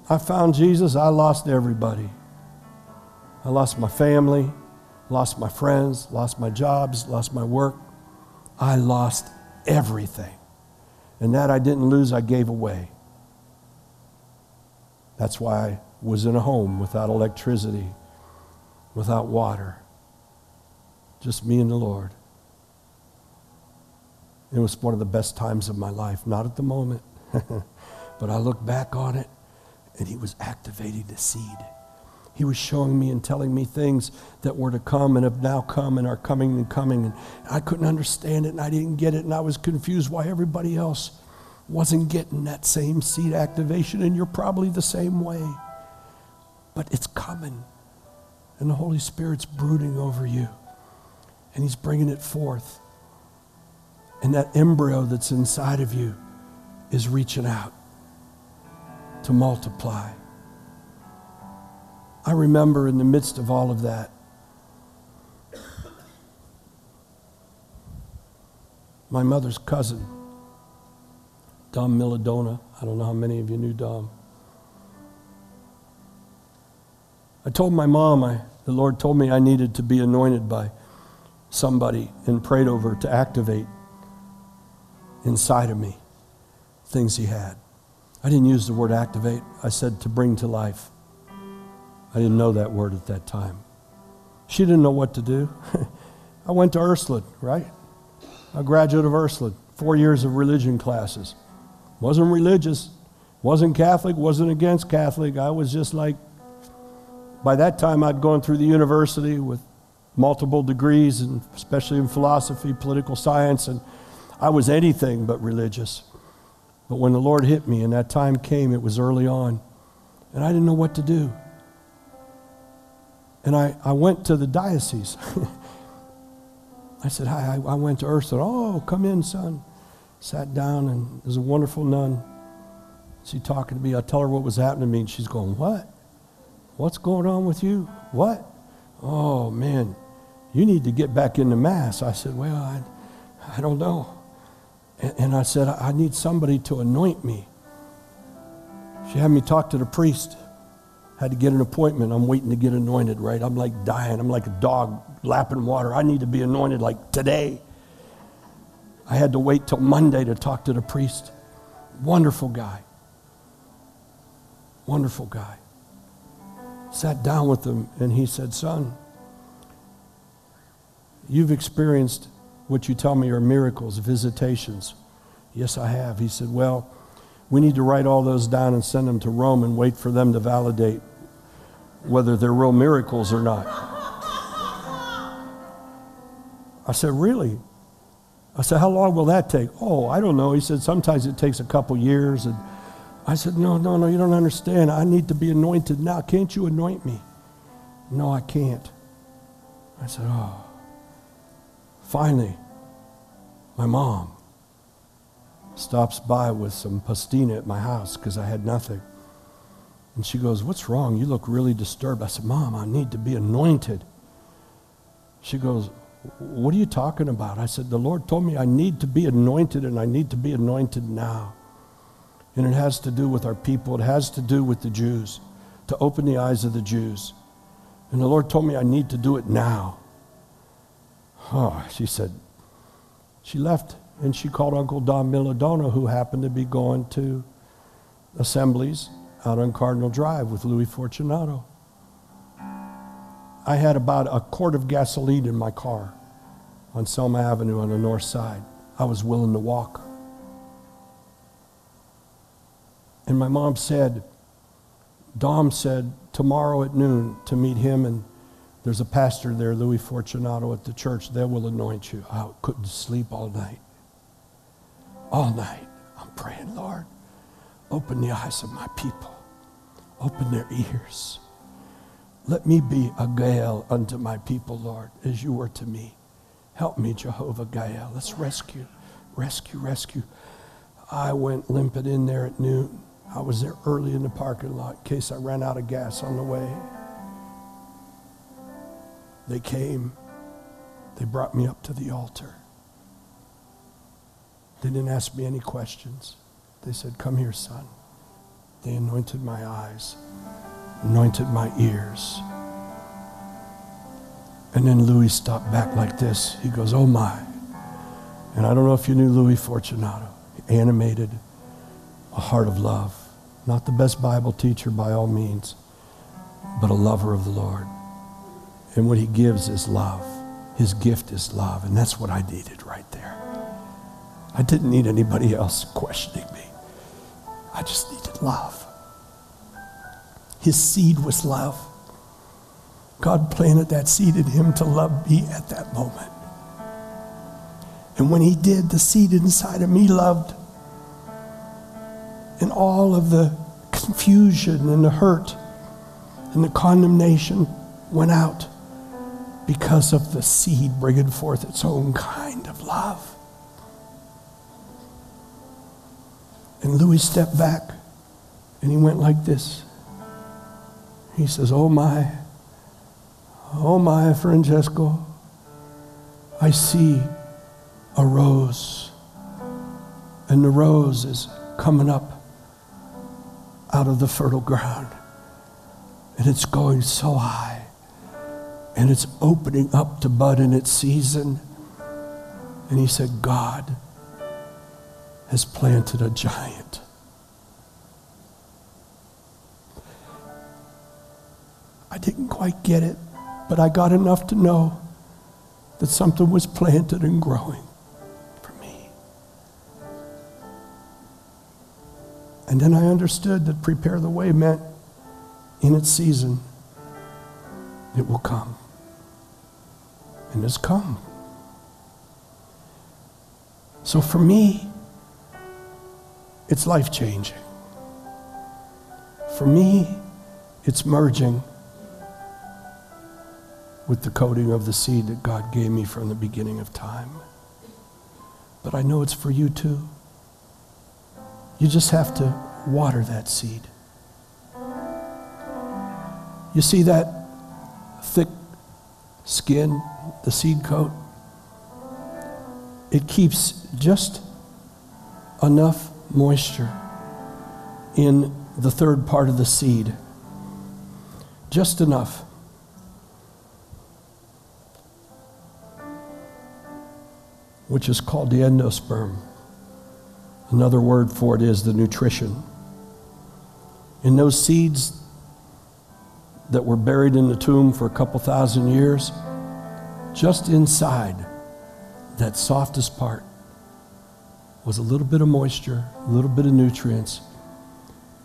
I found Jesus, I lost everybody. I lost my family, lost my friends, lost my jobs, lost my work. I lost everything. And that I didn't lose, I gave away. That's why I was in a home without electricity, without water, just me and the Lord. It was one of the best times of my life. Not at the moment, (laughs) but I look back on it and He was activating the seed. He was showing me and telling me things that were to come and have now come and are coming and coming. And I couldn't understand it and I didn't get it and I was confused why everybody else wasn't getting that same seed activation, and you're probably the same way. But it's coming, and the Holy Spirit's brooding over you, and He's bringing it forth. And that embryo that's inside of you is reaching out to multiply. I remember in the midst of all of that, my mother's cousin Dom Milladona. I don't know how many of you knew Dom. I told my mom, I, the Lord told me I needed to be anointed by somebody and prayed over to activate inside of me things He had. I didn't use the word activate, I said to bring to life. I didn't know that word at that time. She didn't know what to do. (laughs) I went to Ursuline, right? A graduate of Ursuline, four years of religion classes. Wasn't religious, wasn't Catholic, wasn't against Catholic. I was just like, by that time, I'd gone through the university with multiple degrees, and especially in philosophy, political science, and I was anything but religious. But when the Lord hit me and that time came, it was early on, and I didn't know what to do. And I, I went to the diocese. (laughs) I said, Hi, I, I went to Ursula. Oh, come in, son sat down, and there's a wonderful nun. She talking to me. I tell her what was happening to me, and she's going, What? What's going on with you? What? Oh, man, you need to get back into Mass. I said, Well, I, I don't know. And, and I said, I need somebody to anoint me. She had me talk to the priest. Had to get an appointment. I'm waiting to get anointed, right? I'm like dying. I'm like a dog lapping water. I need to be anointed like today. I had to wait till Monday to talk to the priest. Wonderful guy. Wonderful guy. Sat down with him and he said, Son, you've experienced what you tell me are miracles, visitations. Yes, I have. He said, Well, we need to write all those down and send them to Rome and wait for them to validate whether they're real miracles or not. I said, Really? I said, How long will that take? Oh, I don't know. He said, Sometimes it takes a couple years. And I said, No, no, no, you don't understand. I need to be anointed now. Can't you anoint me? No, I can't. I said, Oh. Finally, my mom stops by with some pastina at my house because I had nothing. And she goes, What's wrong? You look really disturbed. I said, Mom, I need to be anointed. She goes, What are you talking about? I said, The Lord told me I need to be anointed and I need to be anointed now. And it has to do with our people, it has to do with the Jews, to open the eyes of the Jews. And the Lord told me I need to do it now. Oh, she said, she left and she called Uncle Don Milodona, who happened to be going to assemblies out on Cardinal Drive with Louis Fortunato. I had about a quart of gasoline in my car on Selma Avenue on the north side. I was willing to walk. And my mom said, Dom said, tomorrow at noon to meet him and there's a pastor there, Louis Fortunato, at the church. They will anoint you. I couldn't sleep all night. All night. I'm praying, Lord, open the eyes of my people, open their ears. Let me be a Gael unto my people, Lord, as you were to me. Help me, Jehovah Gael. Let's rescue, rescue, rescue. I went limping in there at noon. I was there early in the parking lot in case I ran out of gas on the way. They came, they brought me up to the altar. They didn't ask me any questions. They said, Come here, son. They anointed my eyes, anointed my ears. And then Louis stopped back like this. He goes, Oh my. And I don't know if you knew Louis Fortunato. He animated a heart of love. Not the best Bible teacher by all means, but a lover of the Lord. And what he gives is love. His gift is love. And that's what I needed right there. I didn't need anybody else questioning me. I just needed love. His seed was love. God planted that seed in him to love me at that moment. And when he did, the seed inside of me loved. And all of the confusion and the hurt and the condemnation went out because of the seed bringing forth its own kind of love. And Louis stepped back and he went like this. He says, Oh my, oh my, Francesco, I see a rose. And the rose is coming up out of the fertile ground. And it's going so high and it's opening up to bud in its season. And he said, God has planted a giant. I didn't quite get it, but I got enough to know that something was planted and growing for me. And then I understood that prepare the way meant in its season, it will come has come. So for me, it's life changing. For me, it's merging with the coating of the seed that God gave me from the beginning of time. But I know it's for you too. You just have to water that seed. You see that thick skin the seed coat, it keeps just enough moisture in the third part of the seed. Just enough. Which is called the endosperm. Another word for it is the nutrition. In those seeds that were buried in the tomb for a couple thousand years, just inside that softest part was a little bit of moisture, a little bit of nutrients,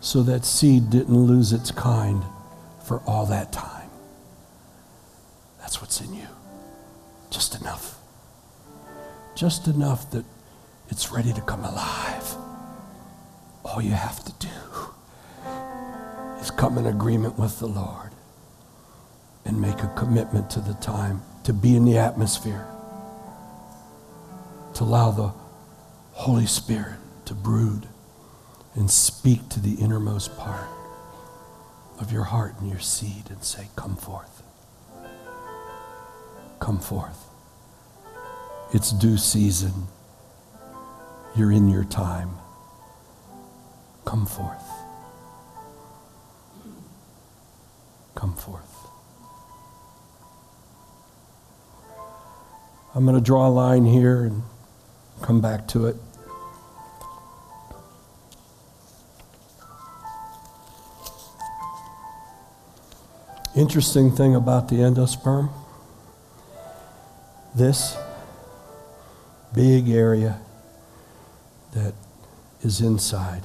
so that seed didn't lose its kind for all that time. That's what's in you. Just enough. Just enough that it's ready to come alive. All you have to do is come in agreement with the Lord and make a commitment to the time to be in the atmosphere, to allow the Holy Spirit to brood and speak to the innermost part of your heart and your seed and say, Come forth. Come forth. It's due season. You're in your time. Come forth. Come forth. I'm going to draw a line here and come back to it. Interesting thing about the endosperm this big area that is inside.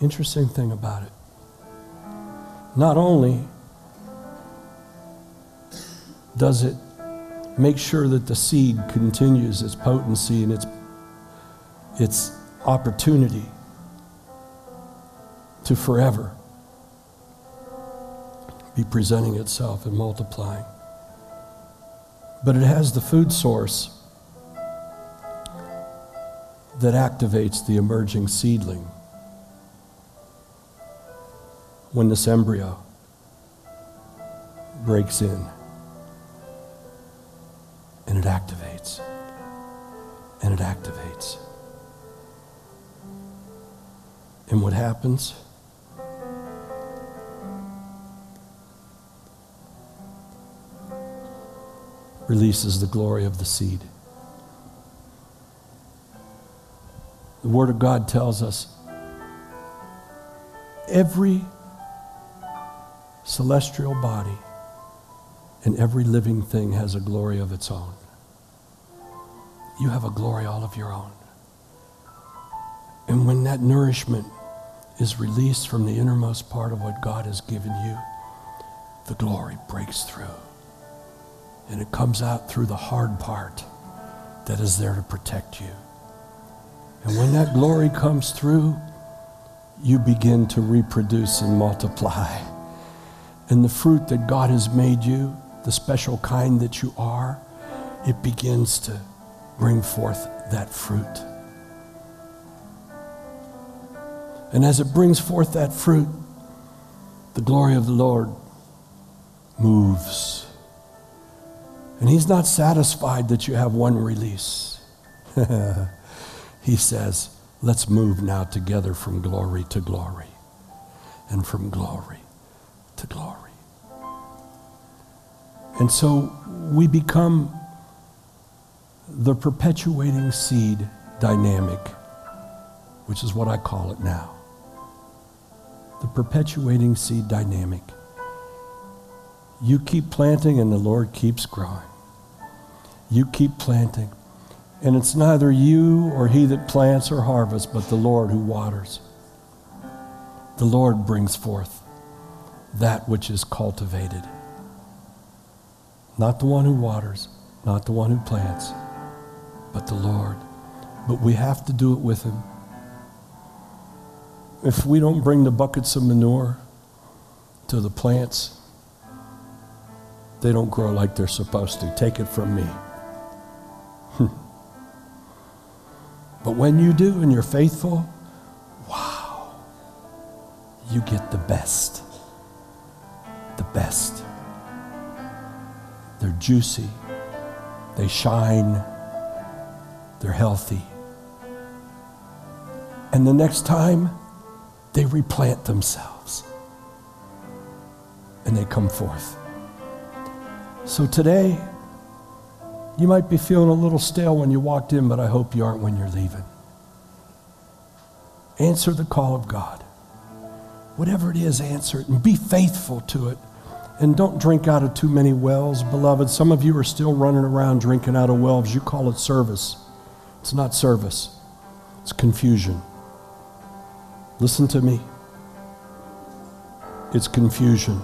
Interesting thing about it. Not only does it make sure that the seed continues its potency and its, its opportunity to forever be presenting itself and multiplying. But it has the food source that activates the emerging seedling when this embryo breaks in and it activates and it activates. And what happens? Releases the glory of the seed. The Word of God tells us every celestial body and every living thing has a glory of its own. You have a glory all of your own. And when that nourishment is released from the innermost part of what God has given you, the glory breaks through. And it comes out through the hard part that is there to protect you. And when that glory comes through, you begin to reproduce and multiply. And the fruit that God has made you, the special kind that you are, it begins to bring forth that fruit. And as it brings forth that fruit, the glory of the Lord moves. And He's not satisfied that you have one release. (laughs) he says, let's move now together from glory to glory and from glory to glory. And so we become the perpetuating seed dynamic, which is what I call it now. The perpetuating seed dynamic. You keep planting and the Lord keeps growing. You keep planting and it's neither you or he that plants or harvests, but the Lord who waters. The Lord brings forth that which is cultivated. Not the one who waters, not the one who plants, but the Lord. But we have to do it with him. If we don't bring the buckets of manure to the plants, they don't grow like they're supposed to. Take it from me. Hmm. But when you do and you're faithful, wow, you get the best. The best. They're juicy, they shine, they're healthy. And the next time, they replant themselves and they come forth. So today, you might be feeling a little stale when you walked in, but I hope you aren't when you're leaving. Answer the call of God. Whatever it is, answer it and be faithful to it. And don't drink out of too many wells, beloved. Some of you are still running around drinking out of wells. You call it service. It's not service, it's confusion. Listen to me. It's confusion.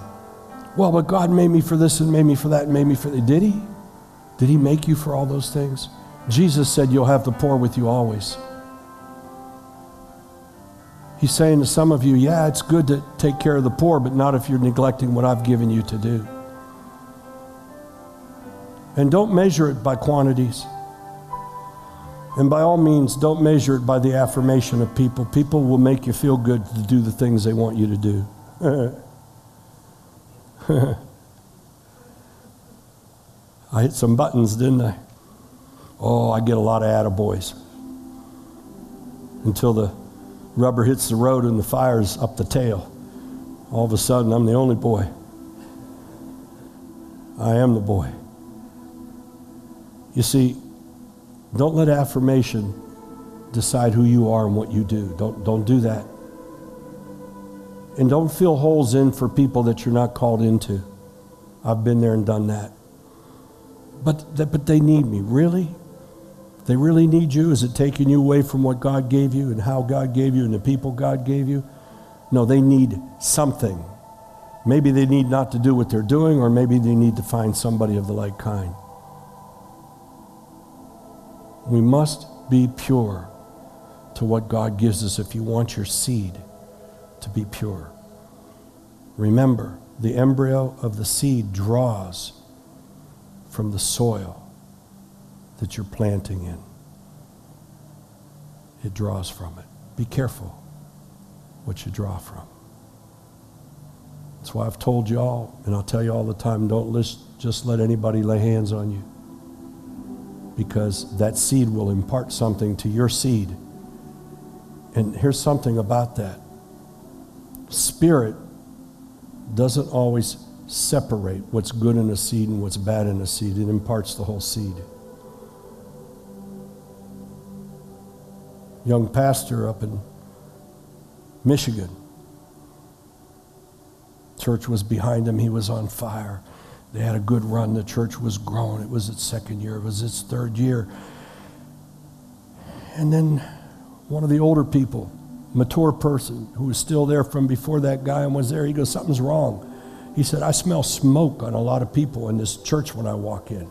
Well, but God made me for this and made me for that and made me for that. Did He? Did He make you for all those things? Jesus said, You'll have the poor with you always. He's saying to some of you, Yeah, it's good to take care of the poor, but not if you're neglecting what I've given you to do. And don't measure it by quantities. And by all means, don't measure it by the affirmation of people. People will make you feel good to do the things they want you to do. (laughs) I hit some buttons, didn't I? Oh, I get a lot of attaboys. Until the rubber hits the road and the fire's up the tail. All of a sudden, I'm the only boy. I am the boy. You see, don't let affirmation decide who you are and what you do. Don't, don't do that. And don't fill holes in for people that you're not called into. I've been there and done that. But, but they need me. Really? They really need you? Is it taking you away from what God gave you and how God gave you and the people God gave you? No, they need something. Maybe they need not to do what they're doing, or maybe they need to find somebody of the like kind. We must be pure to what God gives us if you want your seed to be pure. Remember, the embryo of the seed draws from the soil that you're planting in. It draws from it. Be careful what you draw from. That's why I've told you all, and I'll tell you all the time don't list, just let anybody lay hands on you because that seed will impart something to your seed. And here's something about that spirit doesn't always separate what's good in a seed and what's bad in a seed, it imparts the whole seed. Young pastor up in Michigan. Church was behind him, he was on fire. They had a good run. The church was growing. It was its second year, it was its third year. And then one of the older people, mature person, who was still there from before that guy and was there, he goes, Something's wrong. He said, I smell smoke on a lot of people in this church when I walk in.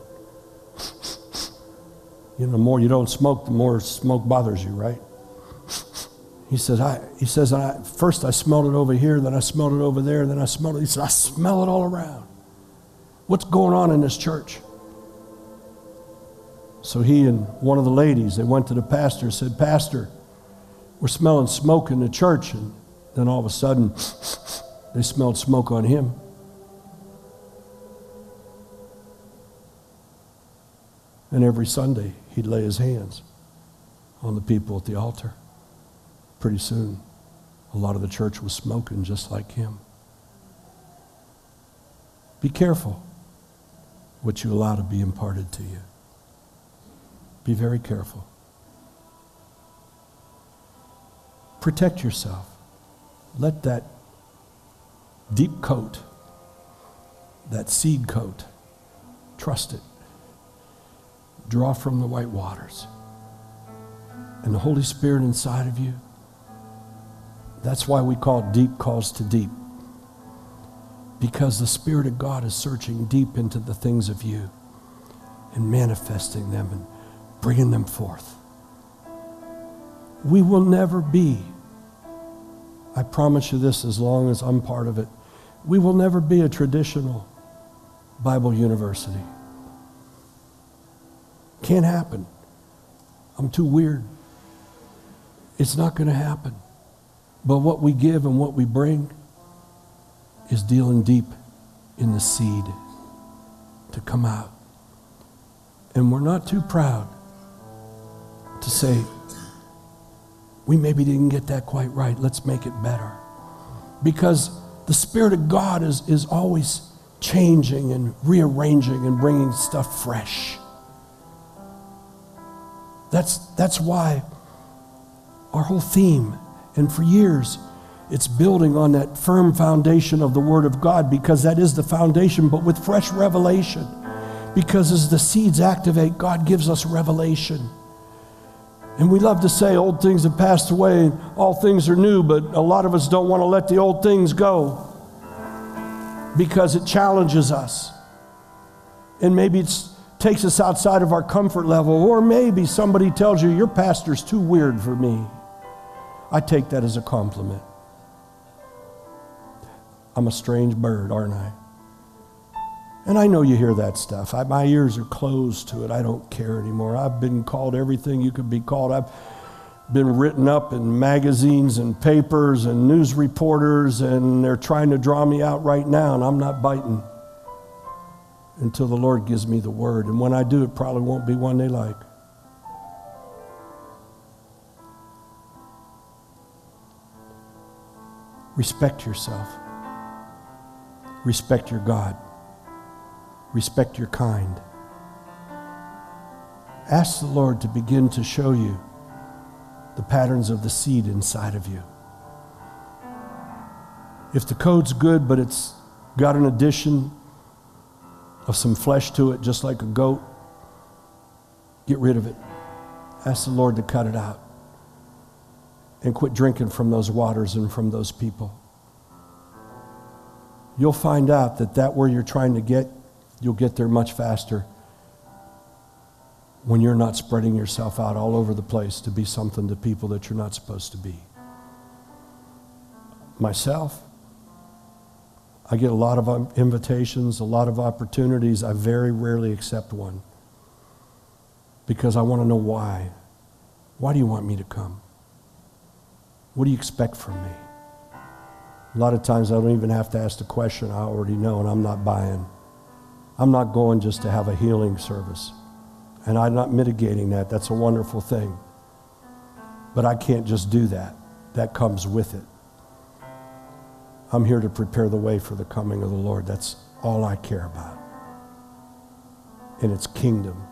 (laughs) you know, the more you don't smoke, the more smoke bothers you, right? He says, I, he says, I, first I smelled it over here, then I smelled it over there, then I smelled it. He said, I smell it all around. What's going on in this church? So he and one of the ladies, they went to the pastor and said, Pastor, we're smelling smoke in the church. And then all of a sudden, (laughs) they smelled smoke on him. And every Sunday, he'd lay his hands on the people at the altar. Pretty soon, a lot of the church was smoking just like him. Be careful what you allow to be imparted to you. Be very careful. Protect yourself. Let that deep coat, that seed coat, trust it. Draw from the white waters. And the Holy Spirit inside of you, that's why we call deep calls to deep because the Spirit of God is searching deep into the things of you and manifesting them and bringing them forth. We will never be, I promise you this as long as I'm part of it, we will never be a traditional Bible university. Can't happen. I'm too weird. It's not going to happen. But what we give and what we bring, is dealing deep in the seed to come out. And we're not too proud to say, we maybe didn't get that quite right. Let's make it better. Because the Spirit of God is, is always changing and rearranging and bringing stuff fresh. That's, that's why our whole theme, and for years, it's building on that firm foundation of the Word of God because that is the foundation, but with fresh revelation. Because as the seeds activate, God gives us revelation. And we love to say old things have passed away and all things are new, but a lot of us don't want to let the old things go because it challenges us. And maybe it takes us outside of our comfort level, or maybe somebody tells you, Your pastor's too weird for me. I take that as a compliment. I'm a strange bird, aren't I? And I know you hear that stuff. I, my ears are closed to it. I don't care anymore. I've been called everything you could be called. I've been written up in magazines and papers and news reporters, and they're trying to draw me out right now, and I'm not biting until the Lord gives me the word. And when I do, it probably won't be one they like. Respect yourself. Respect your God. Respect your kind. Ask the Lord to begin to show you the patterns of the seed inside of you. If the code's good, but it's got an addition of some flesh to it, just like a goat, get rid of it. Ask the Lord to cut it out. And quit drinking from those waters and from those people you'll find out that that where you're trying to get, you'll get there much faster when you're not spreading yourself out all over the place to be something to people that you're not supposed to be. Myself, I get a lot of um, invitations, a lot of opportunities. I very rarely accept one because I want to know why. Why do you want me to come? What do you expect from me? A lot of times I don't even have to ask the question, I already know, and I'm not buying. I'm not going just to have a healing service. And I'm not mitigating that. That's a wonderful thing. But I can't just do that, that comes with it. I'm here to prepare the way for the coming of the Lord. That's all I care about. And it's kingdom.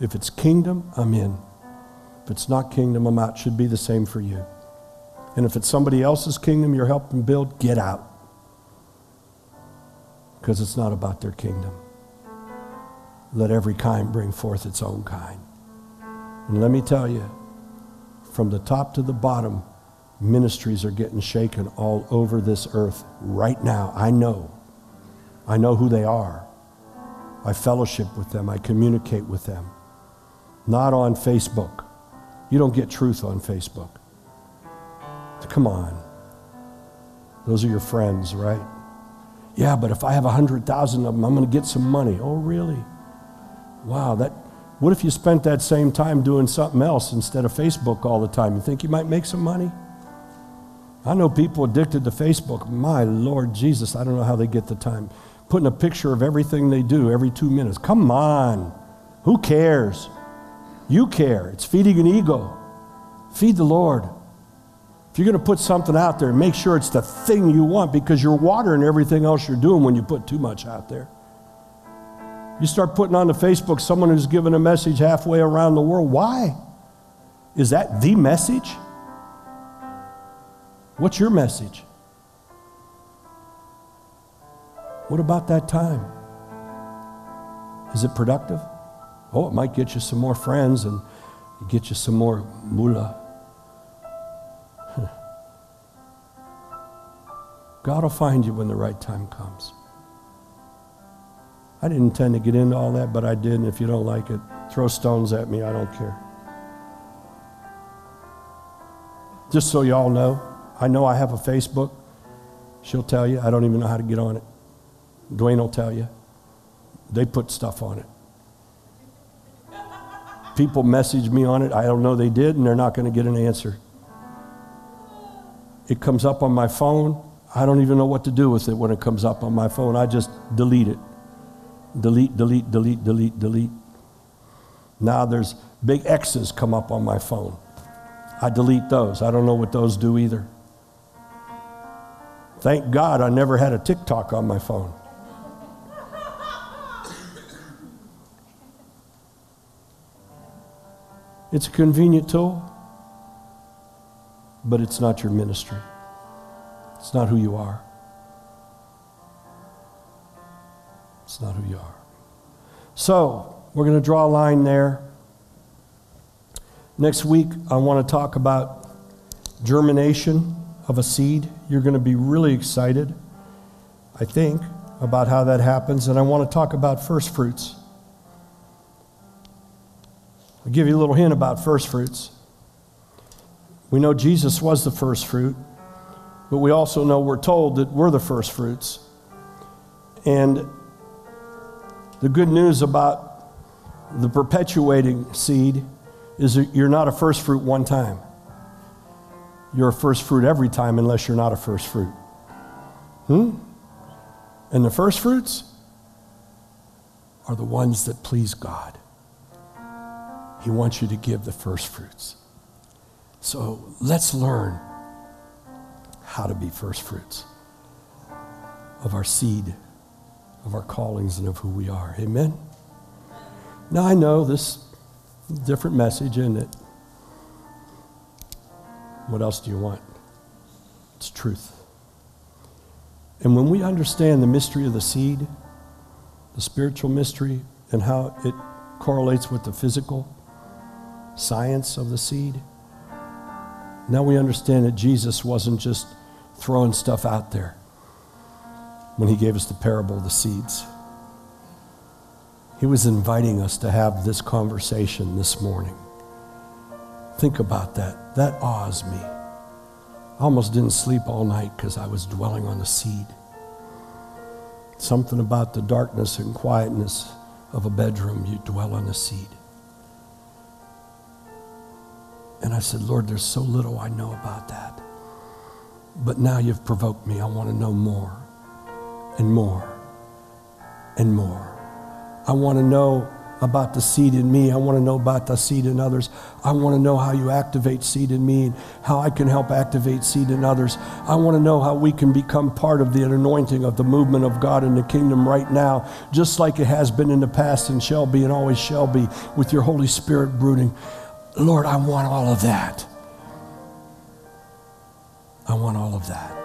If it's kingdom, I'm in. If it's not kingdom, I'm out. Should be the same for you. And if it's somebody else's kingdom you're helping build, get out. Because it's not about their kingdom. Let every kind bring forth its own kind. And let me tell you, from the top to the bottom, ministries are getting shaken all over this earth right now. I know. I know who they are. I fellowship with them, I communicate with them. Not on Facebook. You don't get truth on Facebook. Come on. Those are your friends, right? Yeah, but if I have a 100,000 of them, I'm going to get some money. Oh, really? Wow, that what if you spent that same time doing something else instead of Facebook all the time? You think you might make some money? I know people addicted to Facebook. My Lord Jesus, I don't know how they get the time. Putting a picture of everything they do every two minutes. Come on. Who cares? You care. It's feeding an ego. Feed the Lord. If you're going to put something out there, make sure it's the thing you want because you're watering everything else you're doing when you put too much out there. You start putting on the Facebook someone who's given a message halfway around the world. Why? Is that the message? What's your message? What about that time? Is it productive? Oh, it might get you some more friends and get you some more moolah. God will find you when the right time comes. I didn't intend to get into all that, but I did. And if you don't like it, throw stones at me. I don't care. Just so you all know, I know I have a Facebook. She'll tell you. I don't even know how to get on it. Dwayne will tell you. They put stuff on it. People message me on it. I don't know they did, and they're not going to get an answer. It comes up on my phone. I don't even know what to do with it when it comes up on my phone. I just delete it. Delete, delete, delete, delete, delete. Now there's big X's come up on my phone. I delete those. I don't know what those do either. Thank God I never had a TikTok on my phone. It's a convenient tool, but it's not your ministry. It's not who you are. It's not who you are. So, we're going to draw a line there. Next week, I want to talk about germination of a seed. You're going to be really excited, I think, about how that happens. And I want to talk about first fruits. I'll give you a little hint about first fruits. We know Jesus was the first fruit, but we also know we're told that we're the first fruits. And the good news about the perpetuating seed is that you're not a first fruit one time. You're a first fruit every time unless you're not a first fruit. Hmm? And the first fruits are the ones that please God. He wants you to give the first fruits. So let's learn how to be first fruits of our seed, of our callings, and of who we are. Amen? Now I know this different message, isn't it? What else do you want? It's truth. And when we understand the mystery of the seed, the spiritual mystery, and how it correlates with the physical science of the seed, now we understand that Jesus wasn't just throwing stuff out there when he gave us the parable of the seeds. He was inviting us to have this conversation this morning. Think about that. That awes me. I almost didn't sleep all night because I was dwelling on the seed. Something about the darkness and quietness of a bedroom, you dwell on the seed. And I said, Lord, there's so little I know about that. But now you've provoked me. I want to know more and more and more. I want to know about the seed in me. I want to know about the seed in others. I want to know how you activate seed in me and how I can help activate seed in others. I want to know how we can become part of the anointing of the movement of God in the kingdom right now, just like it has been in the past and shall be and always shall be with your Holy Spirit brooding. Lord, I want all of that. I want all of that.